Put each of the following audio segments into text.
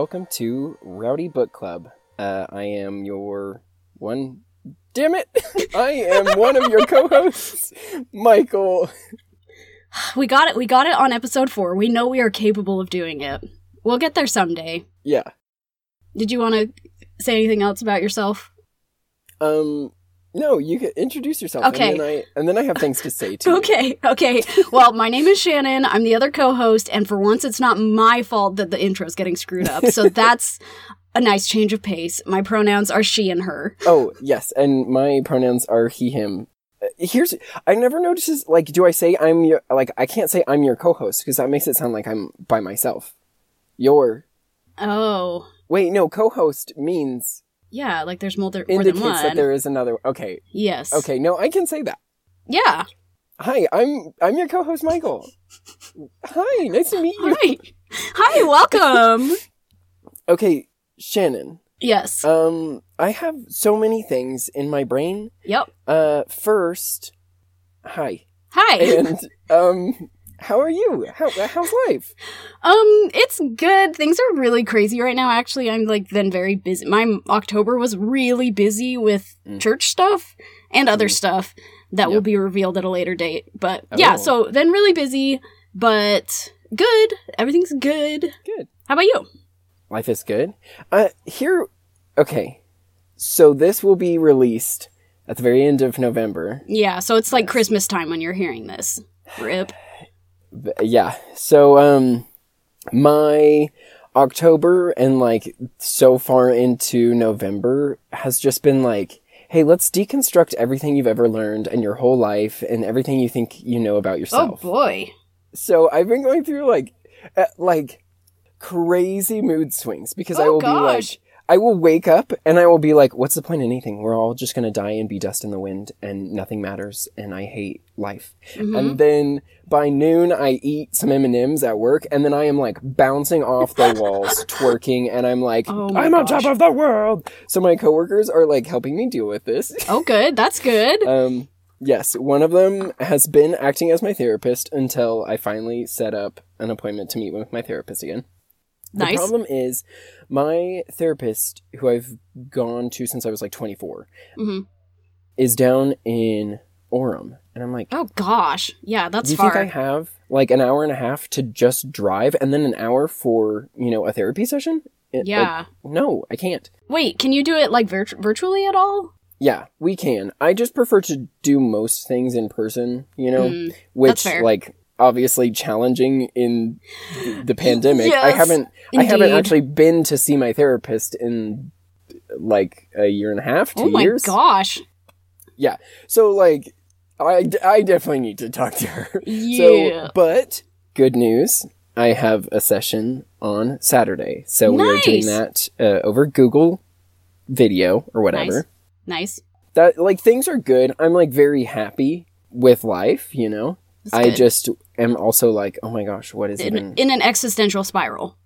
welcome to Rowdy Book Club. Uh, I am your one. Damn it! I am one of your co-hosts, Michael. We got it. We got it on episode four. We know we are capable of doing it. We'll get there someday. Yeah. Did you want to say anything else about yourself? Um. No, you can introduce yourself. Okay. And then I, and then I have things to say too. Okay, okay. Well, my name is Shannon. I'm the other co-host, and for once, it's not my fault that the intro is getting screwed up. So that's a nice change of pace. My pronouns are she and her. Oh yes, and my pronouns are he him. Uh, Here's I never notices like do I say I'm your like I can't say I'm your co-host because that makes it sound like I'm by myself. Your Oh, wait no co-host means yeah. Like there's more, th- more than indicates one. that there is another. Okay, yes. okay, no, I can say that. Yeah. Hi, I'm I'm your co-host Michael. Hi, nice to meet you. Hi. Hi. Welcome. Okay, Shannon. yes. Um, I have so many things in my brain. yep. Uh, first, hi, Hi. and um, how are you? How how's life? Um, it's good. Things are really crazy right now. Actually, I'm like then very busy. My October was really busy with Mm. church stuff and other Mm. stuff that will be revealed at a later date. But yeah, Oh. so then really busy, but good. Everything's good. Good. How about you? Life is good. Uh, here, okay. So this will be released at the very end of November. Yeah, so it's like Yes. Christmas time when you're hearing this. Rip. Yeah. So um, my October and like so far into November has just been like, hey, let's deconstruct everything you've ever learned and your whole life and everything you think you know about yourself. Oh boy. So I've been going through like, uh, like crazy mood swings because I Oh, will be like, I will wake up and I will be like, what's the point of anything? We're all just gonna die and be dust in the wind and nothing matters and I hate life. Mhm. And then by noon I eat some M&Ms at work and then I am like bouncing off the walls, twerking and I'm like, Oh I'm on top of the world. So my coworkers are like helping me deal with this. Oh good. That's good. Um, yes, one of them has been acting as my therapist until I finally set up an appointment to meet with my therapist again. The problem is, my therapist, who I've gone to since I was like 24, Mhm. is down in Orem. And I'm like, Oh gosh. Yeah, that's do you far. think I have like an hour and a half to just drive and then an hour for, you know, a therapy session? It- like, yeah. no, I can't. Wait, can you do it like virt- virtually at all? Yeah, we can. I just prefer to do most things in person, you know? Mm, which fair. like obviously challenging in the pandemic. I haven't I haven't actually been to see my therapist in like a year and a half, two oh my years. gosh. Yeah. So like I, I definitely need to talk to her. Yeah. So but good news, I have a session on Saturday. So we are doing that uh, over Google video or whatever. nice. That like things are good. I'm like very happy with life, you know. I just am also like, oh my gosh, what is in, even? in an existential spiral.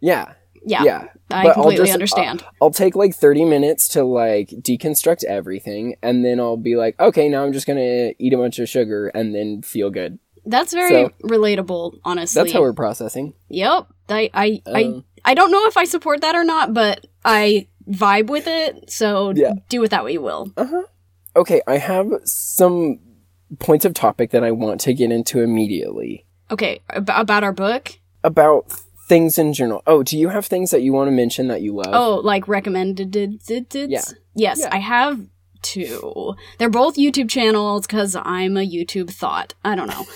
yeah, Yeah, yeah. I But I'll completely just- uh, understand. I'll take like thirty minutes to like deconstruct everything, and then I'll be like, okay, now I'm just gonna eat a bunch of sugar and then feel good. That's very so- relatable, honestly. That's how we're processing. Yep. I I, I Um, I don't know if I support that or not, but I vibe with it. So Yeah. do with that what you will. Uh huh. Okay, I have some points of topic that I want to get into immediately Okay, ab- about our book. about things in general. Oh, do you have things that you want to mention that you love? Oh, like recommended. Did, did, did? Yeah. Yes, Yeah. I have two. They're both YouTube channels because I'm a YouTube thought. I don't know.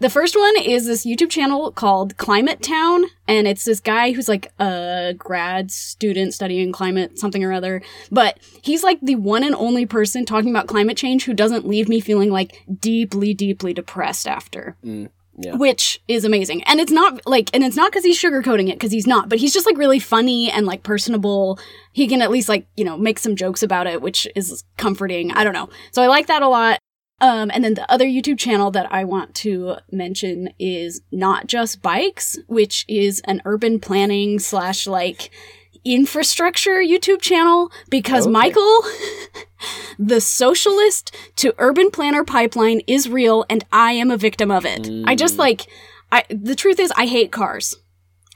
The first one is this YouTube channel called Climate Town, and it's this guy who's like a grad student studying climate something or other. But he's like the one and only person talking about climate change who doesn't leave me feeling like deeply, deeply depressed after Mm, yeah. which is amazing. And it's not like, and it's not because he's sugarcoating it, because he's not, but he's just like really funny and like personable. He can at least like, you know, make some jokes about it, which is comforting. I don't know. So I like that a lot. Um, and then the other YouTube channel that I want to mention is Not Just Bikes, which is an urban planning slash like infrastructure YouTube channel because Okay. Michael, the socialist to urban planner pipeline is real and I am a victim of it. I just Mm. like, I, the truth is I hate cars.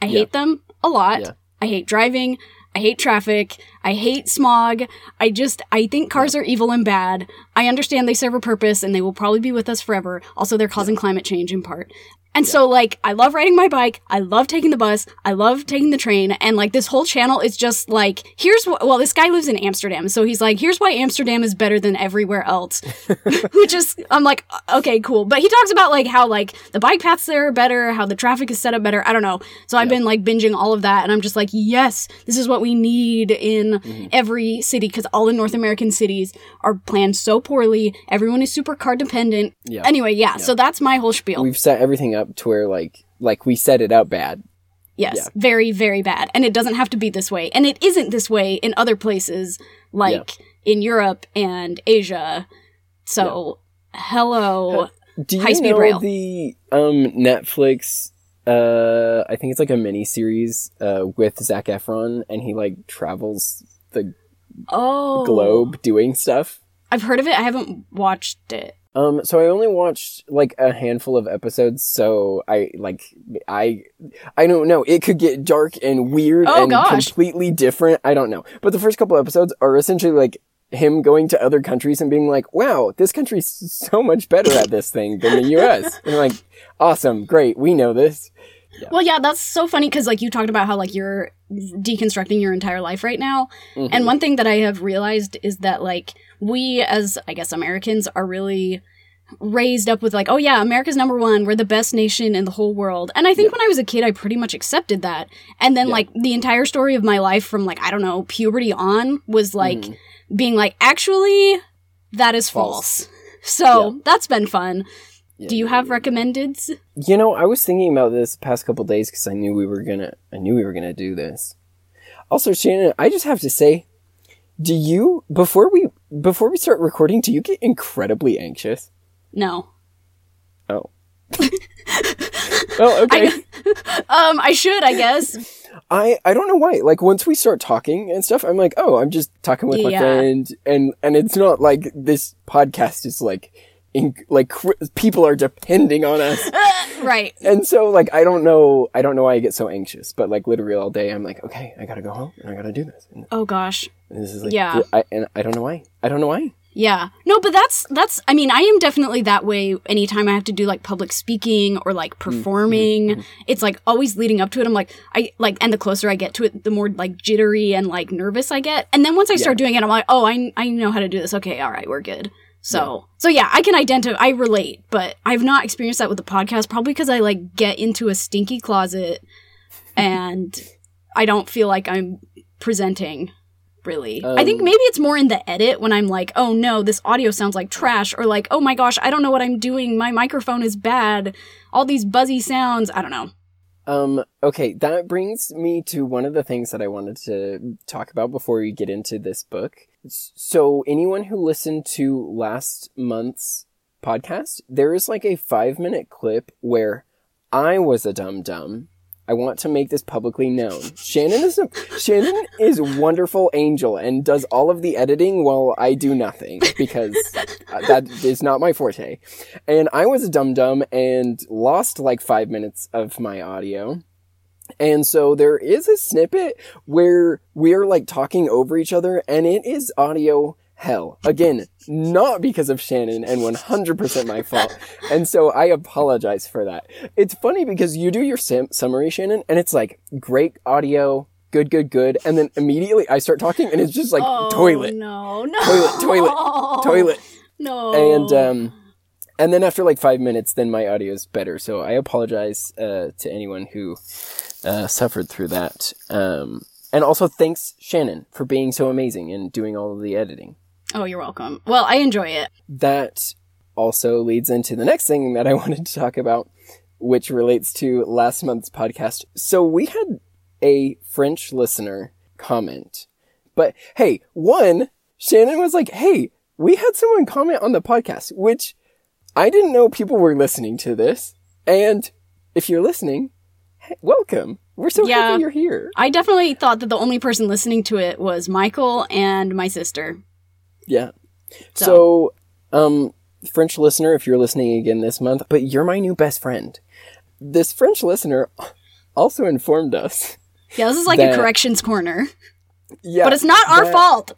I Yeah. hate them. a lot. Yeah. I hate driving. I hate traffic. I hate smog. I just, I think cars are evil and bad. I understand they serve a purpose and they will probably be with us forever. Also, they're causing climate change in part. And so, like, I love riding my bike. I love taking the bus. I love taking the train. And, like, this whole channel is just like, here's what, well, this guy lives in Amsterdam. So he's like, here's why Amsterdam is better than everywhere else. Which is, I'm like, okay, cool. But he talks about, like, how, like, the bike paths there are better, how the traffic is set up better. I don't know. So I've been, like, binging all of that. And I'm just like, yes, this is what we need in mm-hmm. every city because all the North American cities are planned so poorly. Everyone is super car dependent. Yeah. Anyway, yeah, So that's my whole spiel. We've set everything up to where like like we set it up bad. Yes, Yeah. very, very bad. And it doesn't have to be this way. And it isn't this way in other places like in Europe and Asia. So, hello. Do you High-speed know rail. the um Netflix uh I think it's like a mini series uh with Zac Efron and he like travels the Oh. globe doing stuff. I've heard of it. I haven't watched it. Um so I only watched like a handful of episodes so I like I I don't know. It could get dark and weird Oh, and gosh. completely different. I don't know. But the first couple episodes are essentially like him going to other countries and being like wow this country's so much better at this thing than the US and like awesome. Great. We know this. Well, yeah, that's so funny because, like, you talked about how, like, you're deconstructing your entire life right now. Mm-hmm. And one thing that I have realized is that, like, we as, I guess, Americans are really raised up with, like, oh, yeah, America's number one. We're the best nation in the whole world. And I think when I was a kid, I pretty much accepted that. And then, Yeah. like, the entire story of my life from, like, I don't know, puberty on was, like, Mm-hmm. being like, actually, that is false. False. So that's been fun. Yeah. Do you have recommended? You know, I was thinking about this past couple days because I knew we were gonna. I knew we were gonna do this. Also, Shannon, I just have to say, do you before we before we start recording, do you get incredibly anxious? No. Oh. well, okay. Um, I should, I guess. I I don't know why. Like once we start talking and stuff, I'm like, oh, I'm just talking with my Yeah. friend, and and it's not like this podcast is like, in, like cr- people are depending on us. Uh, right. and so like I don't know I don't know why I get so anxious, but like literally all day I'm like, okay, I gotta go home and I gotta do this. And Oh gosh. this is like Yeah. I, and I don't know why. I don't know why. Yeah. No, but that's that's I mean, I am definitely that way anytime I have to do like public speaking or like mm-hmm. performing. Mm-hmm. It's like always leading up to it. I'm like I like and the closer I get to it, the more like jittery and like nervous I get. And then once I start doing it, I'm like, "Oh, I I know how to do this. Okay, all right, we're good." So, so yeah, I can identify, I relate, but I've not experienced that with the podcast, probably because I like get into a stinky closet and I don't feel like I'm presenting really. I think Um, maybe it's more in the edit when I'm like, oh no, this audio sounds like trash, or like, oh my gosh, I don't know what I'm doing. My microphone is bad. All these buzzy sounds. I don't know. Um okay, that brings me to one of the things that I wanted to talk about before we get into this book. So anyone who listened to last month's podcast, there is like a 5 minute clip where I was a dum dum. I want to make this publicly known. Shannon is a Shannon is wonderful angel and does all of the editing while I do nothing because that is not my forte. And I was a dum dum and lost like five minutes of my audio. And so there is a snippet where we're like talking over each other and it is audio hell. Again, not because of Shannon and 100% my fault. And so I apologize for that. It's funny because you do your sim- summary, Shannon, and it's like great audio, good, good, good. And then immediately I start talking and it's just like toilet, No, no. toilet, toilet, toilet. No. And, um, and then after like five minutes, then my audio is better. So I apologize uh, to anyone who uh, suffered through that. Um, and also thanks Shannon for being so amazing and doing all of the editing. oh, you're welcome. Well, I enjoy it. That also leads into the next thing that I wanted to talk about, which relates to last month's podcast. So we had a French listener comment, but hey, one, Shannon was like, hey, we had someone comment on the podcast, which I didn't know people were listening to this. And if you're listening, hey, welcome. We're so Yeah. happy you're here. I definitely thought that the only person listening to it was Michael and my sister. Yeah. So- So, um, French listener, if you're listening again this month, but you're my new best friend. This French listener also informed us Yeah, this is like That- a corrections corner. Yeah, But it's not our that- fault.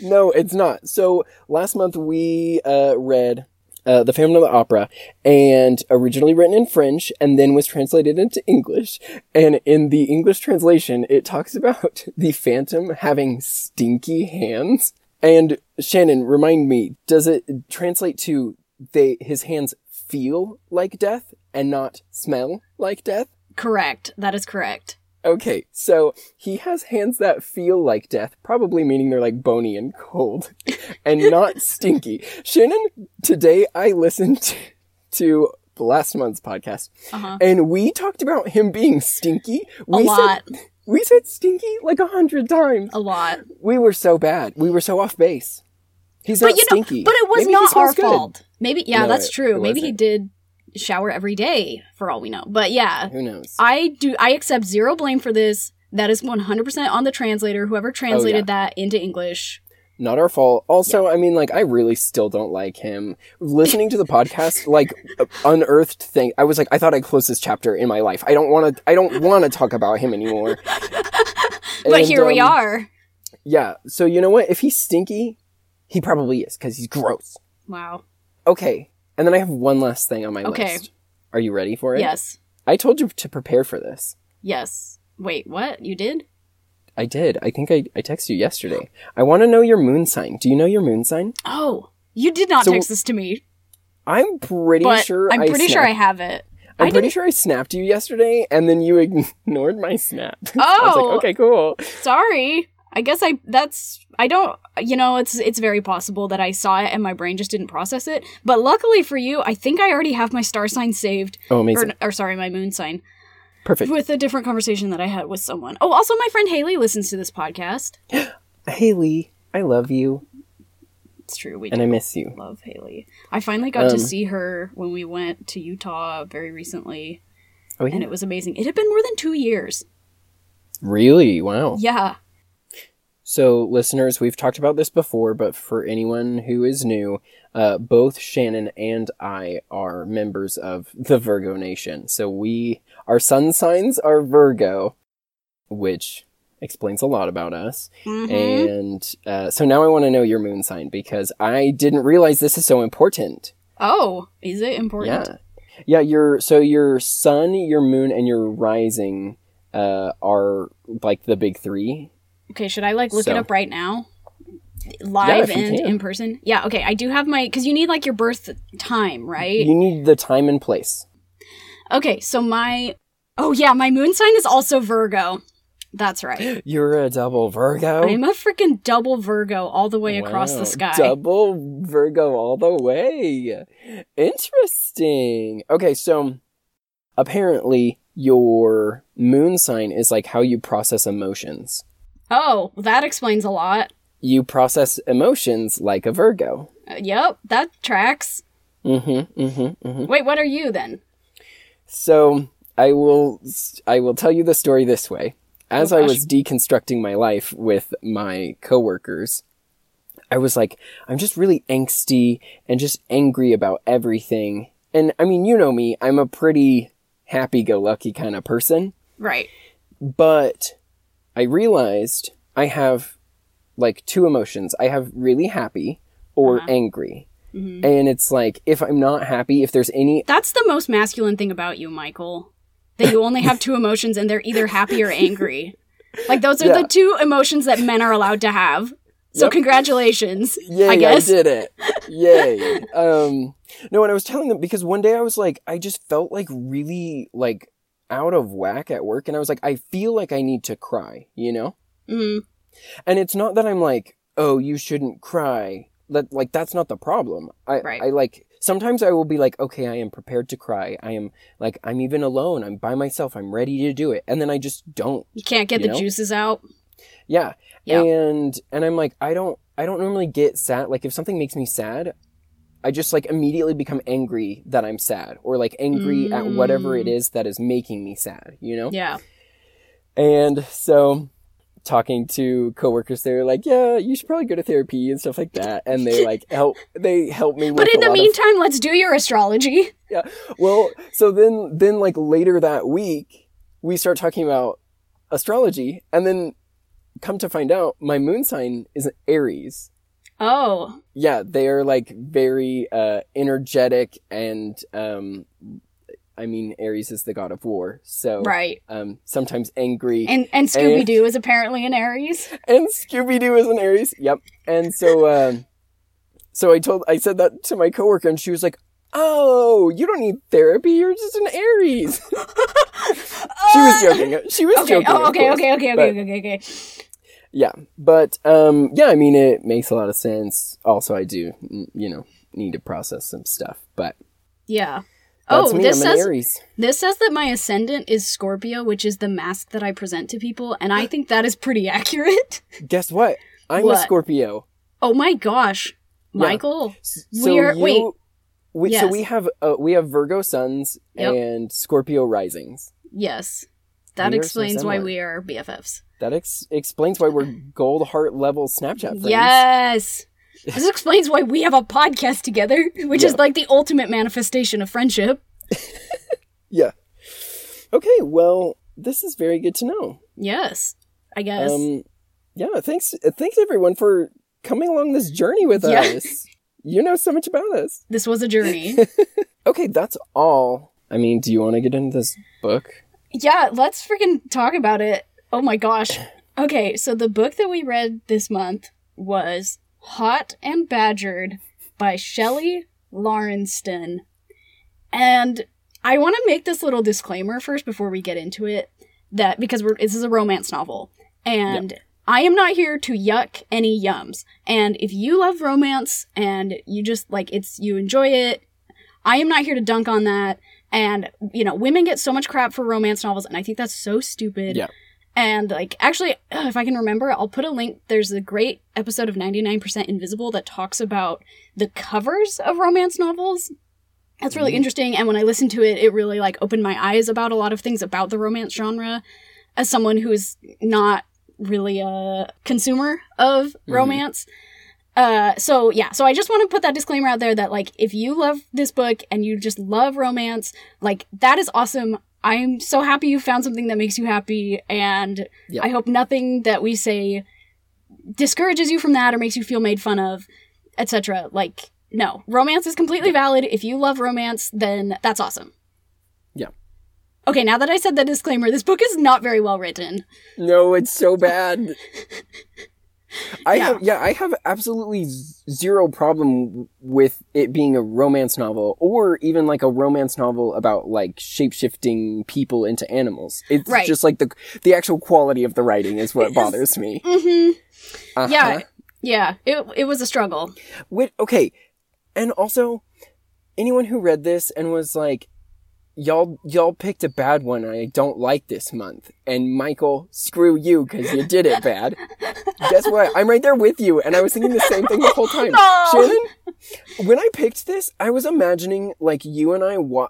No, it's not. So last month we uh, read uh, The Phantom of the Opera, and originally written in French, and then was translated into English. And in the English translation, it talks about the Phantom having stinky hands. And Shannon, remind me, does it translate to they his hands feel like death and not smell like death? Correct. That is correct. Okay, so he has hands that feel like death, probably meaning they're like bony and cold and not stinky. Shannon, today I listened to, last month's podcast Uh-huh. and we talked about him being stinky. A We lot. Said, we said stinky like a hundred times. A lot. We were so bad. We were so off base. He's not But you know, stinky. but it was Maybe not our good. fault. Maybe yeah, No, that's it- true. it Maybe he wasn't. did shower every day for all we know. But yeah, Who knows? I do I accept zero blame for this. That is 100% on the translator, whoever translated that into English. not our fault. Also, I mean, like, I really still don't like him. Listening to the podcast, like, uh, unearthed thing. I was like, I thought I closed this chapter in my life. I don't want to. I don't want to talk about him anymore. But And, here we um, are. Yeah. So you know what? If he's stinky, he probably is because he's gross. Wow. Okay. And then I have one last thing on my Okay. list. Are you ready for it? Yes. I told you to prepare for this. Yes. Wait, what? You did? I did. I think I, I texted you yesterday. I want to know your moon sign. Do you know your moon sign? Oh, you did not So- text this to me. I'm pretty But sure. I'm I pretty sure I have it. I'm I pretty didn't- sure I snapped you yesterday, and then you ignored my snap. I was Oh. like, okay, cool. Sorry. I guess I that's I don't you know it's it's very possible that I saw it and my brain just didn't process it. But luckily for you, I think I already have my star sign saved Oh, amazing. or, or sorry, my moon sign Perfect. with a different conversation that I had with someone. Oh, also my friend Haley listens to this podcast. Haley, I love you, It's true. We and I miss you. love Haley. I finally got to Um, see her when we went to Utah very recently, Oh, yeah. and it was amazing. It had been more than two years. really? Wow. Yeah. So, listeners, we've talked about this before, but for anyone who is new, uh, both Shannon and I are members of the Virgo Nation. So we, our sun signs are Virgo, which explains a lot about us. Mhm. And uh, so now I want to know your moon sign because I didn't realize this is so important. Oh, is it important? Yeah. Yeah, your so your sun, your moon, and your rising uh, are like the big three. Okay, should I like look it up right now? Live you and can. in person? Yeah, okay. I do have my because you need like your birth time, right? You need the time and place. Okay, so my oh yeah, my moon sign is also Virgo. That's right. You're a double Virgo. I'm a freaking double Virgo all the way across the sky. Double Virgo all the way. Interesting. Okay, so apparently your moon sign is like how you process emotions. Oh, that explains a lot. You process emotions like a Virgo. Uh, yep, that tracks. Mm-hmm. Mm-hmm. Mm-hmm. Wait, what are you then? So I will I will tell you the story this way. As Oh, I was deconstructing my life with my coworkers, I was like, I'm just really angsty and just angry about everything. And I mean, you know me, I'm a pretty happy-go-lucky kind of person, Right. but I realized I have like two emotions. I have really happy or Uh-huh. angry. Mhm. And it's like if I'm not happy, if there's any That's the most masculine thing about you, Michael. That you only have two emotions and they're either happy or angry. Like those are Yeah. the two emotions that men are allowed to have. So Yep. congratulations. Yay, I I, guess. did it. Yay. um no, and I was telling them because one day I was like I just felt like really like out of whack at work and I was like I feel like I need to cry, you know? Mm, And it's not that I'm like, "Oh, you shouldn't cry." That like that's not the problem. I Right. I like sometimes I will be like, "Okay, I am prepared to cry. I am like I'm even alone. I'm by myself. I'm ready to do it." And then I just don't. you can't get You the know? juices out. Yeah. Yeah. And and I'm like, I don't I don't normally get sad. Like if something makes me sad, I just like immediately become angry that I'm sad or like angry at whatever it Mm. is that is making me sad, you know? Yeah. And so talking to coworkers, they were like, "Yeah, you should probably go to therapy and stuff like that." And they like help they help me with But in the lot of- meantime, let's do your astrology. Yeah. Well, so then then like later that week, we start talking about astrology, and then come to find out, my moon sign is Aries. Oh, Yeah, they are like very uh, energetic, and um, I mean, Aries is the god of war, so right. um, sometimes angry. And and Scooby Doo is apparently an Aries. and Scooby Doo is an Aries. Yep. And so, um, so I told, I said that to my coworker, and she was like, "Oh, you don't need therapy. You're just an Aries." she was joking. She was Okay. joking. Oh, okay, okay, okay, okay, But- okay, okay, okay. Yeah, but um, yeah, I mean, it makes a lot of sense. Also, I do, you know, need to process some stuff, but Yeah. that's oh, me. this I'm says this says that my ascendant is Scorpio, which is the mask that I present to people, and I think that is pretty accurate. Guess what? I'm a Scorpio. Oh my gosh, Yeah. Michael. We're- you- wait. We, So we have uh, we have Virgo suns Yep. and Scorpio risings. Yes, that We are so explains why we are BFFs. That ex- explains why we're gold heart level Snapchat friends. Yes. This explains why we have a podcast together, which is like the ultimate manifestation of friendship. Yeah. Okay, well, this is very good to know. Yes, I guess. Um, yeah, thanks, thanks everyone for coming along this journey with Yeah. us. You know so much about us. this was a journey. Okay, that's all. I mean, do you want to get into this book? Yeah, let's freaking talk about it. Oh my gosh. Okay, so the book that we read this month was Hot and Badgered by Shelly Laurenston. And I want to make this little disclaimer first before we get into it that because we're this is a romance novel and I am not here to yuck any yums. And if you love romance and you just like it's you enjoy it, I am not here to dunk on that. And you know, women get so much crap for romance novels and I think that's so stupid. Yeah. And like actually if I can remember, I'll put a link. There's a great episode of 99% Invisible that talks about the covers of romance novels that's really Mhm. interesting and when i listened to it it really like opened my eyes about a lot of things about the romance genre as someone who is not really a consumer of Mhm. romance uh so yeah so i just want to put that disclaimer out there that like if you love this book and you just love romance like that is awesome i'm so happy you found something that makes you happy and Yeah. i hope nothing that we say discourages you from that or makes you feel made fun of etc like no romance is completely valid if you love romance then that's awesome Yeah. okay now that i said the disclaimer this book is not very well written No, it's so bad. I Yeah. have yeah, I have absolutely zero problem with it being a romance novel or even like a romance novel about like shape-shifting people into animals. It's Right. just like the the actual quality of the writing is what bothers me. mm-hmm Uh-huh. yeah yeah it, it was a struggle Wait, okay. And also anyone who read this and was like y'all y'all picked a bad one I don't like this month. And Michael, screw you cuz you did it bad. Guess what? I'm right there with you and I was thinking the same thing the whole time. No. Shannon, when I picked this, I was imagining like you and I wa-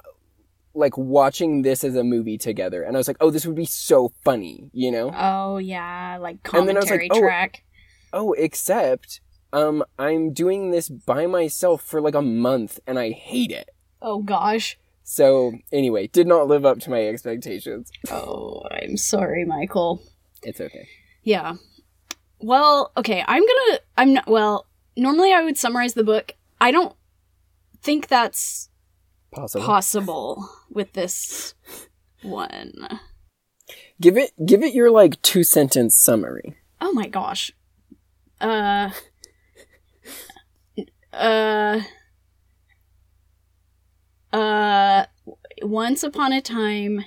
like watching this as a movie together and I was like, "Oh, this would be so funny," you know? oh yeah like And then I was commentary like, oh, track Oh, except um I'm doing this by myself for like a month and I hate it. oh gosh So, anyway, did not live up to my expectations. oh i'm sorry michael It's okay. Yeah. Well, okay, I'm gonna. I'm not. Well, normally I would summarize the book. I don't think that's Possible. possible with this one. give it give it your like two sentence summary. Oh my gosh. Uh. Uh. Uh. Once upon a time,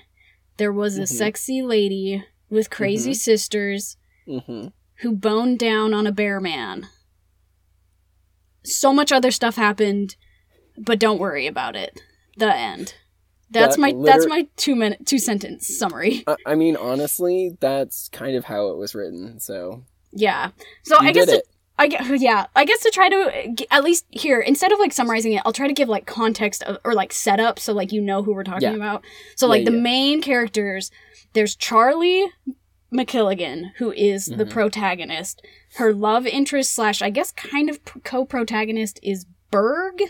there was a Mhm. sexy lady with crazy Mhm. sisters Mhm. who boned down on a bear man. So much other stuff happened, but don't worry about it. The end. That's That my liter- that's my two minute two sentence summary. I, I mean, honestly, that's kind of how it was written. So Yeah. So you I guess it. I guess, yeah, I guess to try to at least here instead of like summarizing it, I'll try to give like context of, or like setup so like you know who we're talking Yeah. about. So Yeah, like the yeah. main characters, there's Charlie MacKilligan who is the Mhm. protagonist. Her love interest slash I guess kind of co-protagonist is Berg,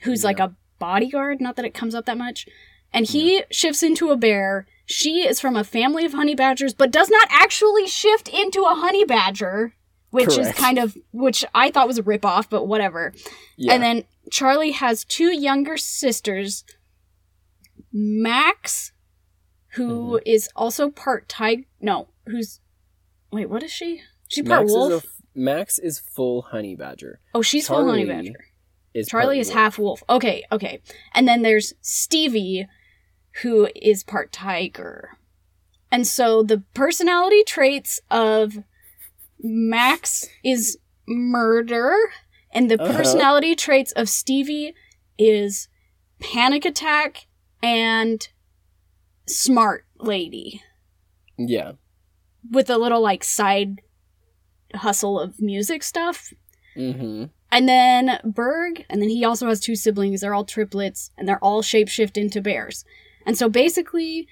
who's like a bodyguard. Not that it comes up that much, and he shifts into a bear she is from a family of honey badgers, but does not actually shift into a honey badger, which is kind of which I thought was a ripoff, but whatever. Yeah. And then Charlie has two younger sisters, Max, who is Mm-hmm. also part tiger. No, who's wait, what is she? She part Max wolf. is Max is full honey badger. oh, she's full honey badger. Is Charlie is wolf. half wolf. Okay, okay. And then there's Stevie, who is part tiger. And so the personality traits of Max is murder, and the Uh-huh. personality traits of Stevie is panic attack and smart lady Yeah. with a little like side hustle of music stuff. Mm-hmm. And then Berg, and then he also has two siblings. They're all triplets, and they're all shapeshift into bears. And so basically,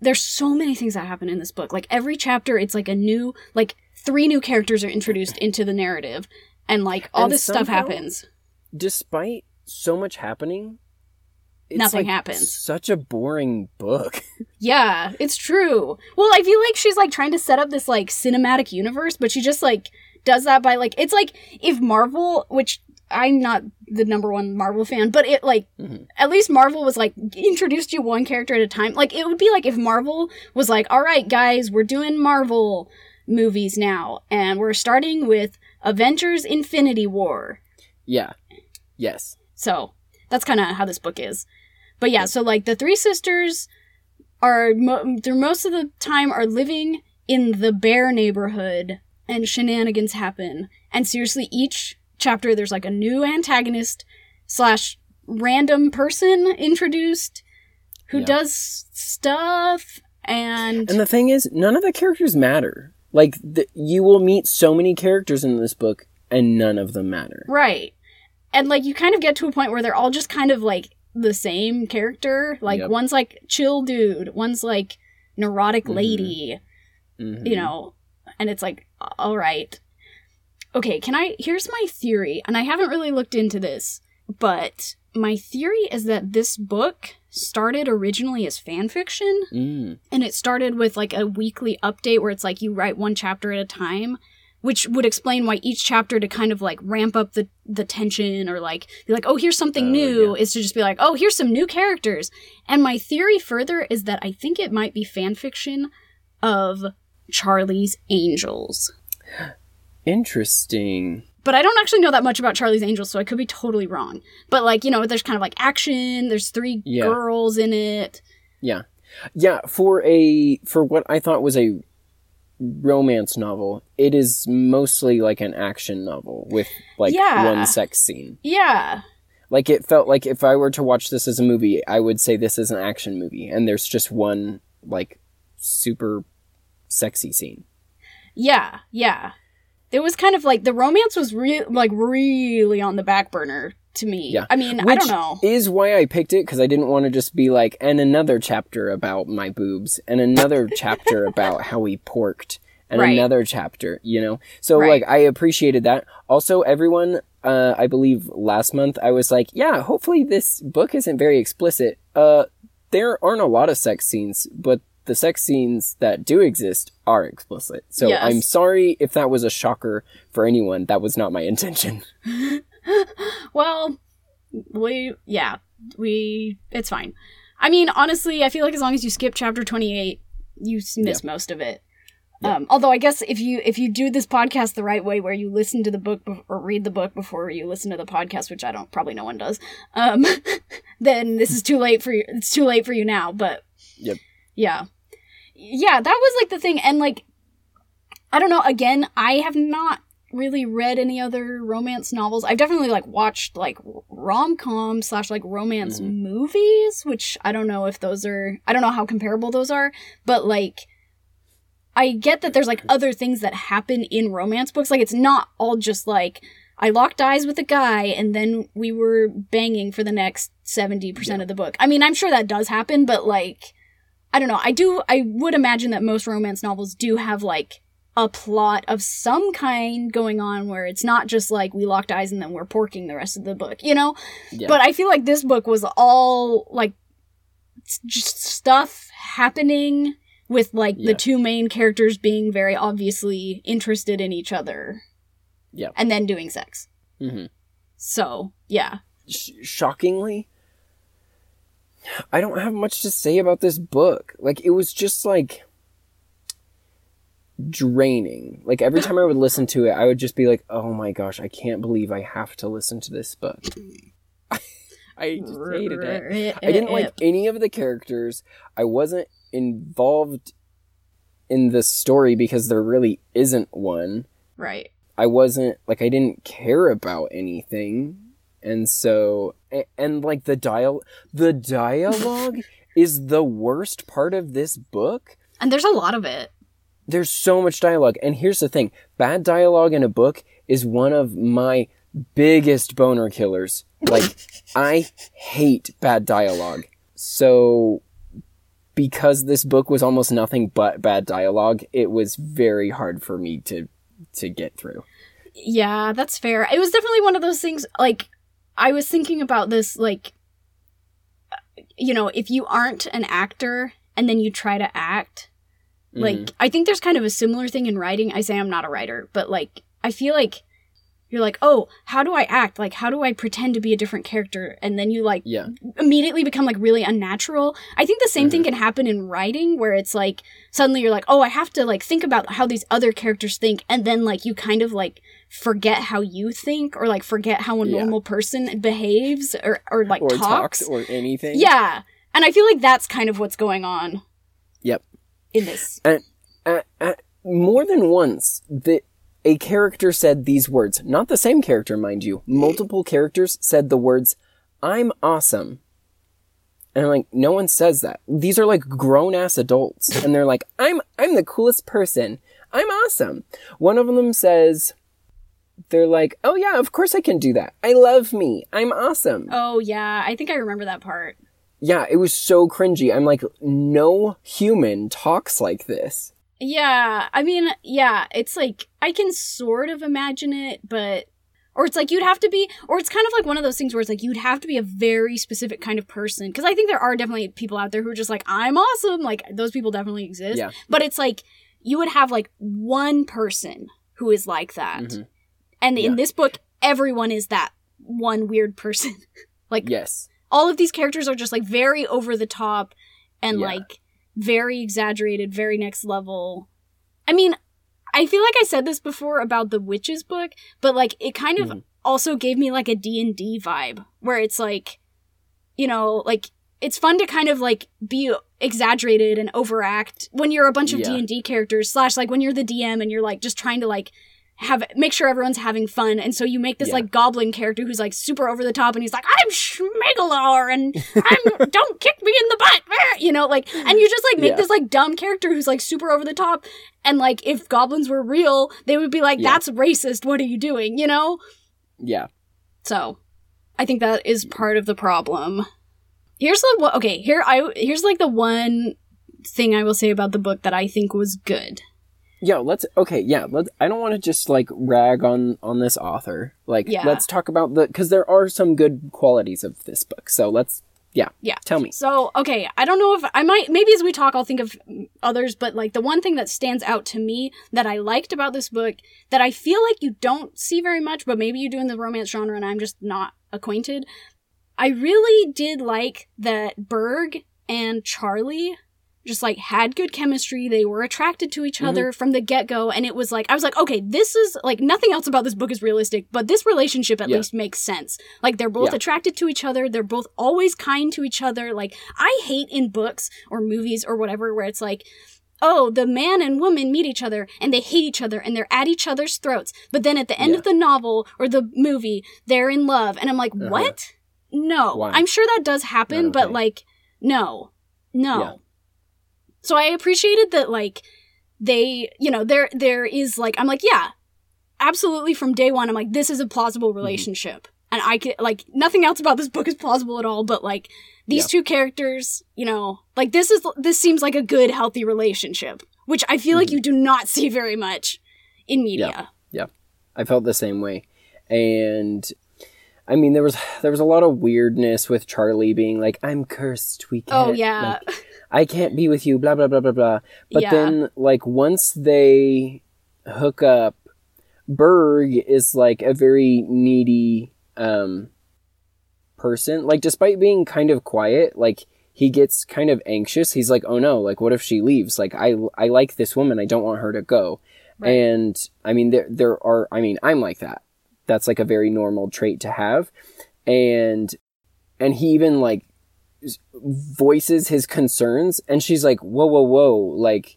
there's so many things that happen in this book. Like every chapter, it's like a new, like three new characters are introduced into the narrative, and like all And this stuff happens. Despite so much happening, it's Nothing like happens. Such a boring book. Yeah, it's true. Well, I feel like she's like trying to set up this like cinematic universe, but she just like does that by like it's like if Marvel, which I'm not the number one Marvel fan, but it like Mhm. at least Marvel was like introduced you one character at a time. Like it would be like if Marvel was like, "All right, guys, we're doing Marvel movies now, and we're starting with Avengers: Infinity War." yeah. Yes. So that's kind of how this book is. But yeah, so like the three sisters are mo- through most of the time are living in the bear neighborhood and shenanigans happen. And seriously, each chapter there's like a new antagonist slash random person introduced who Yeah. does stuff and, And the thing is, none of the characters matter. Like, the, you will meet so many characters in this book, and none of them matter. Right. And like you kind of get to a point where they're all just kind of like the same character. Like Yep. one's like chill dude, one's like neurotic Mhm. lady, Mhm. you know. And it's like all right. Okay, can I here's my theory, and I haven't really looked into this, but my theory is that this book started originally as fan fiction Mm. and it started with like a weekly update where it's like you write one chapter at a time which would explain why each chapter to kind of like ramp up the the tension or like be like oh here's something Oh, new yeah. is to just be like oh here's some new characters and my theory further is that i think it might be fan fiction of charlie's angels Interesting. but I don't actually know that much about Charlie's Angels, so I could be totally wrong. But like, you know, there's kind of like action, there's three Yeah. girls in it. Yeah. Yeah, for a for what I thought was a romance novel, it is mostly like an action novel with like Yeah. one sex scene. Yeah. Like it felt like if I were to watch this as a movie, I would say this is an action movie and there's just one like super sexy scene. Yeah, yeah. It was kind of like the romance was real like really on the back burner to me. Yeah. I mean, I don't know. Is why I picked it because I didn't want to just be like, and another chapter about my boobs, and another chapter about how we porked, and Right. another chapter, you know? So, Right. like, I appreciated that. Also, everyone, uh, I believe last month, I was like, yeah, hopefully this book isn't very explicit. Uh, there aren't a lot of sex scenes, but the sex scenes that do exist are explicit. So, Yes. I'm sorry if that was a shocker for anyone. That was not my intention. Well, we yeah, we it's fine. I mean, honestly, I feel like as long as you skip chapter 28, you miss most of it. Yeah. Um, although I guess if you if you do this podcast the right way, where you listen to the book bef- or read the book before you listen to the podcast, which I don't probably no one does, um, then this is too late for you. It's too late for you now. But Yep. yeah, yeah, that was like the thing, and like I don't know. Again, I have not really read any other romance novels. I've definitely like watched like rom com slash like romance Mhm. movies, which I don't know if those are. I don't know how comparable those are, but like. I get that there's like other things that happen in romance books. Like it's not all just like I locked eyes with a guy and then we were banging for the next 70% Yeah. of the book. I mean, I'm sure that does happen, but like I don't know. I do I would imagine that most romance novels do have like a plot of some kind going on where it's not just like we locked eyes and then we're porking the rest of the book, you know? Yeah. But I feel like this book was all like just stuff happening with like Yeah. the two main characters being very obviously interested in each other. Yeah. And then doing sex. hmm So, yeah. Sh- shockingly, I don't have much to say about this book. Like, it was just like draining. Like, every time I would listen to it, I would just be like, oh my gosh, I can't believe I have to listen to this book. I just hated it. I didn't like any of the characters. I wasn't involved in the story because there really isn't one. Right. I wasn't like I didn't care about anything. And so and, and like the dial the dialogue is the worst part of this book. And there's a lot of it. There's so much dialogue. And here's the thing, bad dialogue in a book is one of my biggest boner killers. Like I hate bad dialogue. So because this book was almost nothing but bad dialogue, it was very hard for me to to get through. Yeah, that's fair. It was definitely one of those things like I was thinking about this like you know, if you aren't an actor and then you try to act, like Mhm. I think there's kind of a similar thing in writing. I say I'm not a writer, but like I feel like you're like, "Oh, how do I act? Like how do I pretend to be a different character?" And then you like yeah. immediately become like really unnatural. I think the same thing can happen in writing where it's like suddenly you're like, "Oh, I have to like think about how these other characters think." And then like you kind of like forget how you think or like forget how a Yeah. normal person behaves or or like or talks. talks or anything. yeah. And I feel like that's kind of what's going on Yep. in this. At, at, more than once, the a character said these words. Not the same character, mind you. Multiple characters said the words, "I'm awesome." And I'm like, no one says that. These are like grown ass adults, and they're like, "I'm I'm the coolest person. I'm awesome." One of them says, "They're like, oh yeah, of course I can do that. I love me. I'm awesome." Oh yeah, I think I remember that part. Yeah, it was so cringy. I'm like, no human talks like this. Yeah, I mean, yeah, it's like I can sort of imagine it, but or it's like you'd have to be or it's kind of like one of those things where it's like you'd have to be a very specific kind of person because I think there are definitely people out there who are just like I'm awesome, like those people definitely exist. Yeah. But it's like you would have like one person who is like that. Mhm. And in this book everyone is that one weird person. like Yes. all of these characters are just like very over the top and Yeah. like very exaggerated, very next level. I mean, I feel like I said this before about the witches book, but like it kind of Mhm. also gave me like a D&D vibe where it's like you know, like it's fun to kind of like be exaggerated and overact when you're a bunch of Yeah. D&D characters slash like when you're the DM and you're like just trying to like have make sure everyone's having fun and so you make this Yeah. like goblin character who's like super over the top and he's like I'm Schmegalor and I'm don't kick me in the butt you know like and you just like make Yeah. this like dumb character who's like super over the top and like if goblins were real they would be like Yeah. that's racist what are you doing you know Yeah. so I think that is part of the problem. Here's the okay, here I here's like the one thing I will say about the book that I think was good. Yeah, let's okay, yeah, let's I don't want to just like rag on on this author. Like Yeah. let's talk about the cuz there are some good qualities of this book. So let's yeah. Yeah. Tell me. So, okay, I don't know if I might maybe as we talk I'll think of others, but like the one thing that stands out to me that I liked about this book that I feel like you don't see very much, but maybe you do in the romance genre and I'm just not acquainted. I really did like that Berg and Charlie just like had good chemistry. They were attracted to each Mhm. other from the get go. And it was like, I was like, okay, this is like nothing else about this book is realistic, but this relationship at Yeah. least makes sense. Like they're both Yeah. attracted to each other. They're both always kind to each other. Like I hate in books or movies or whatever where it's like, oh, the man and woman meet each other and they hate each other and they're at each other's throats. But then at the end Yeah. of the novel or the movie, they're in love. And I'm like, Uh-huh. what? No. Why? I'm sure that does happen, but okay. like, no. No. Yeah. So I appreciated that like they, you know, there there is like I'm like, yeah, absolutely from day one, I'm like, this is a plausible relationship. And I could like nothing else about this book is plausible at all, but like these Yeah. two characters, you know, like this is this seems like a good, healthy relationship, which I feel like Mhm. you do not see very much in media. Yeah, I felt the same way. And I mean, there was there was a lot of weirdness with Charlie being like, "I'm cursed. We can't. Oh yeah. like, I can't be with you." Blah blah blah blah blah. But Yeah. then, like, once they hook up, Berg is like a very needy um person. Like, despite being kind of quiet, like he gets kind of anxious. He's like, "Oh no! Like, what if she leaves? Like, I I like this woman. I don't want her to go." Right. And I mean, there there are. I mean, I'm like that. That's like a very normal trait to have, and and he even like voices his concerns, and she's like, "Whoa, whoa, whoa! Like,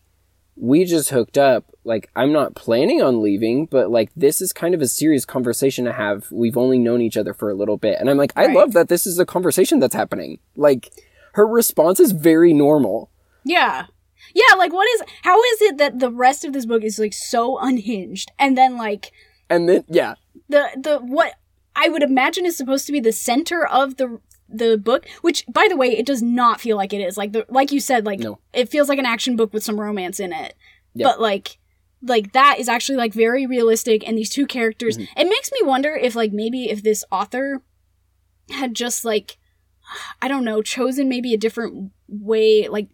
we just hooked up. Like, I'm not planning on leaving, but like, this is kind of a serious conversation to have. We've only known each other for a little bit, and I'm like, I Right. love that this is a conversation that's happening. Like, her response is very normal. Yeah. Yeah, like what is how is it that the rest of this book is like so unhinged and then like And then, yeah, the the what I would imagine is supposed to be the center of the the book, which by the way, it does not feel like it is. Like the like you said, like No. it feels like an action book with some romance in it. Yep. But like like that is actually like very realistic and these two characters Mm-hmm. it makes me wonder if like maybe if this author had just like I don't know, chosen maybe a different way, like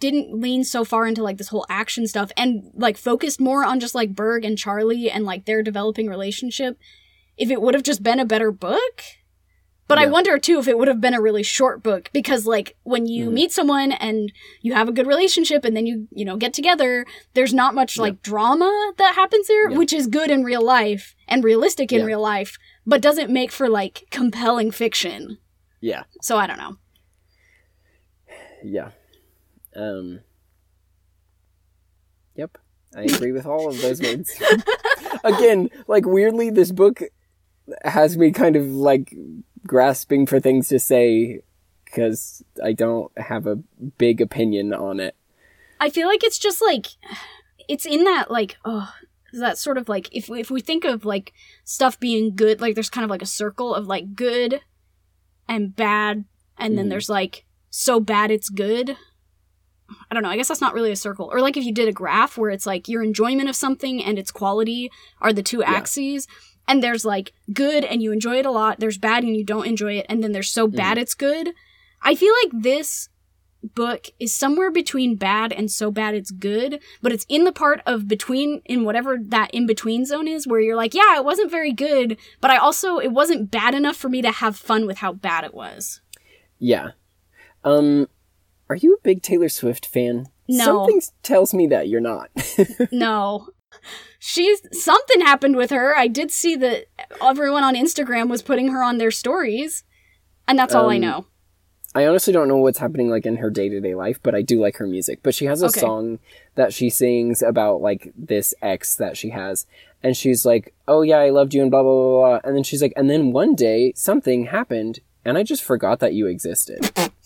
didn't lean so far into like this whole action stuff and like focused more on just like Berg and Charlie and like their developing relationship, if it would have just been a better book. But I wonder too if it would have been a really short book because like when you Mhm. meet someone and you have a good relationship and then you you know get together, there's not much Yeah. like drama that happens there, Yeah. which is good in real life and realistic in Yeah. real life, but doesn't make for like compelling fiction. yeah. So I don't know. Yeah. Um. Yep. I agree with all of those words. Again, like weirdly, this book has me kind of like grasping for things to say because I don't have a big opinion on it. I feel like it's just like it's in that like oh that sort of like if if we think of like stuff being good like there's kind of like a circle of like good and bad and then Mhm. there's like so bad it's good. I don't know. I guess that's not really a circle. Or like if you did a graph where it's like your enjoyment of something and its quality are the two Yeah. axes and there's like good and you enjoy it a lot, there's bad and you don't enjoy it and then there's so bad it's good. I feel like this book is somewhere between bad and so bad it's good, but it's in the part of between in whatever that in between zone is where you're like, yeah, it wasn't very good, but I also it wasn't bad enough for me to have fun with how bad it was. Yeah. Um. Are you a big Taylor Swift fan? No. Something tells me that you're not. no. She's something happened with her. I did see that everyone on Instagram was putting her on their stories. And that's all I Um, know. I honestly don't know what's happening like in her day to day life, but I do like her music. But she has a Okay. song that she sings about like this ex that she has, and she's like, "Oh yeah, I loved you," and blah blah blah blah. And then she's like, "And then one day something happened, and I just forgot that you existed."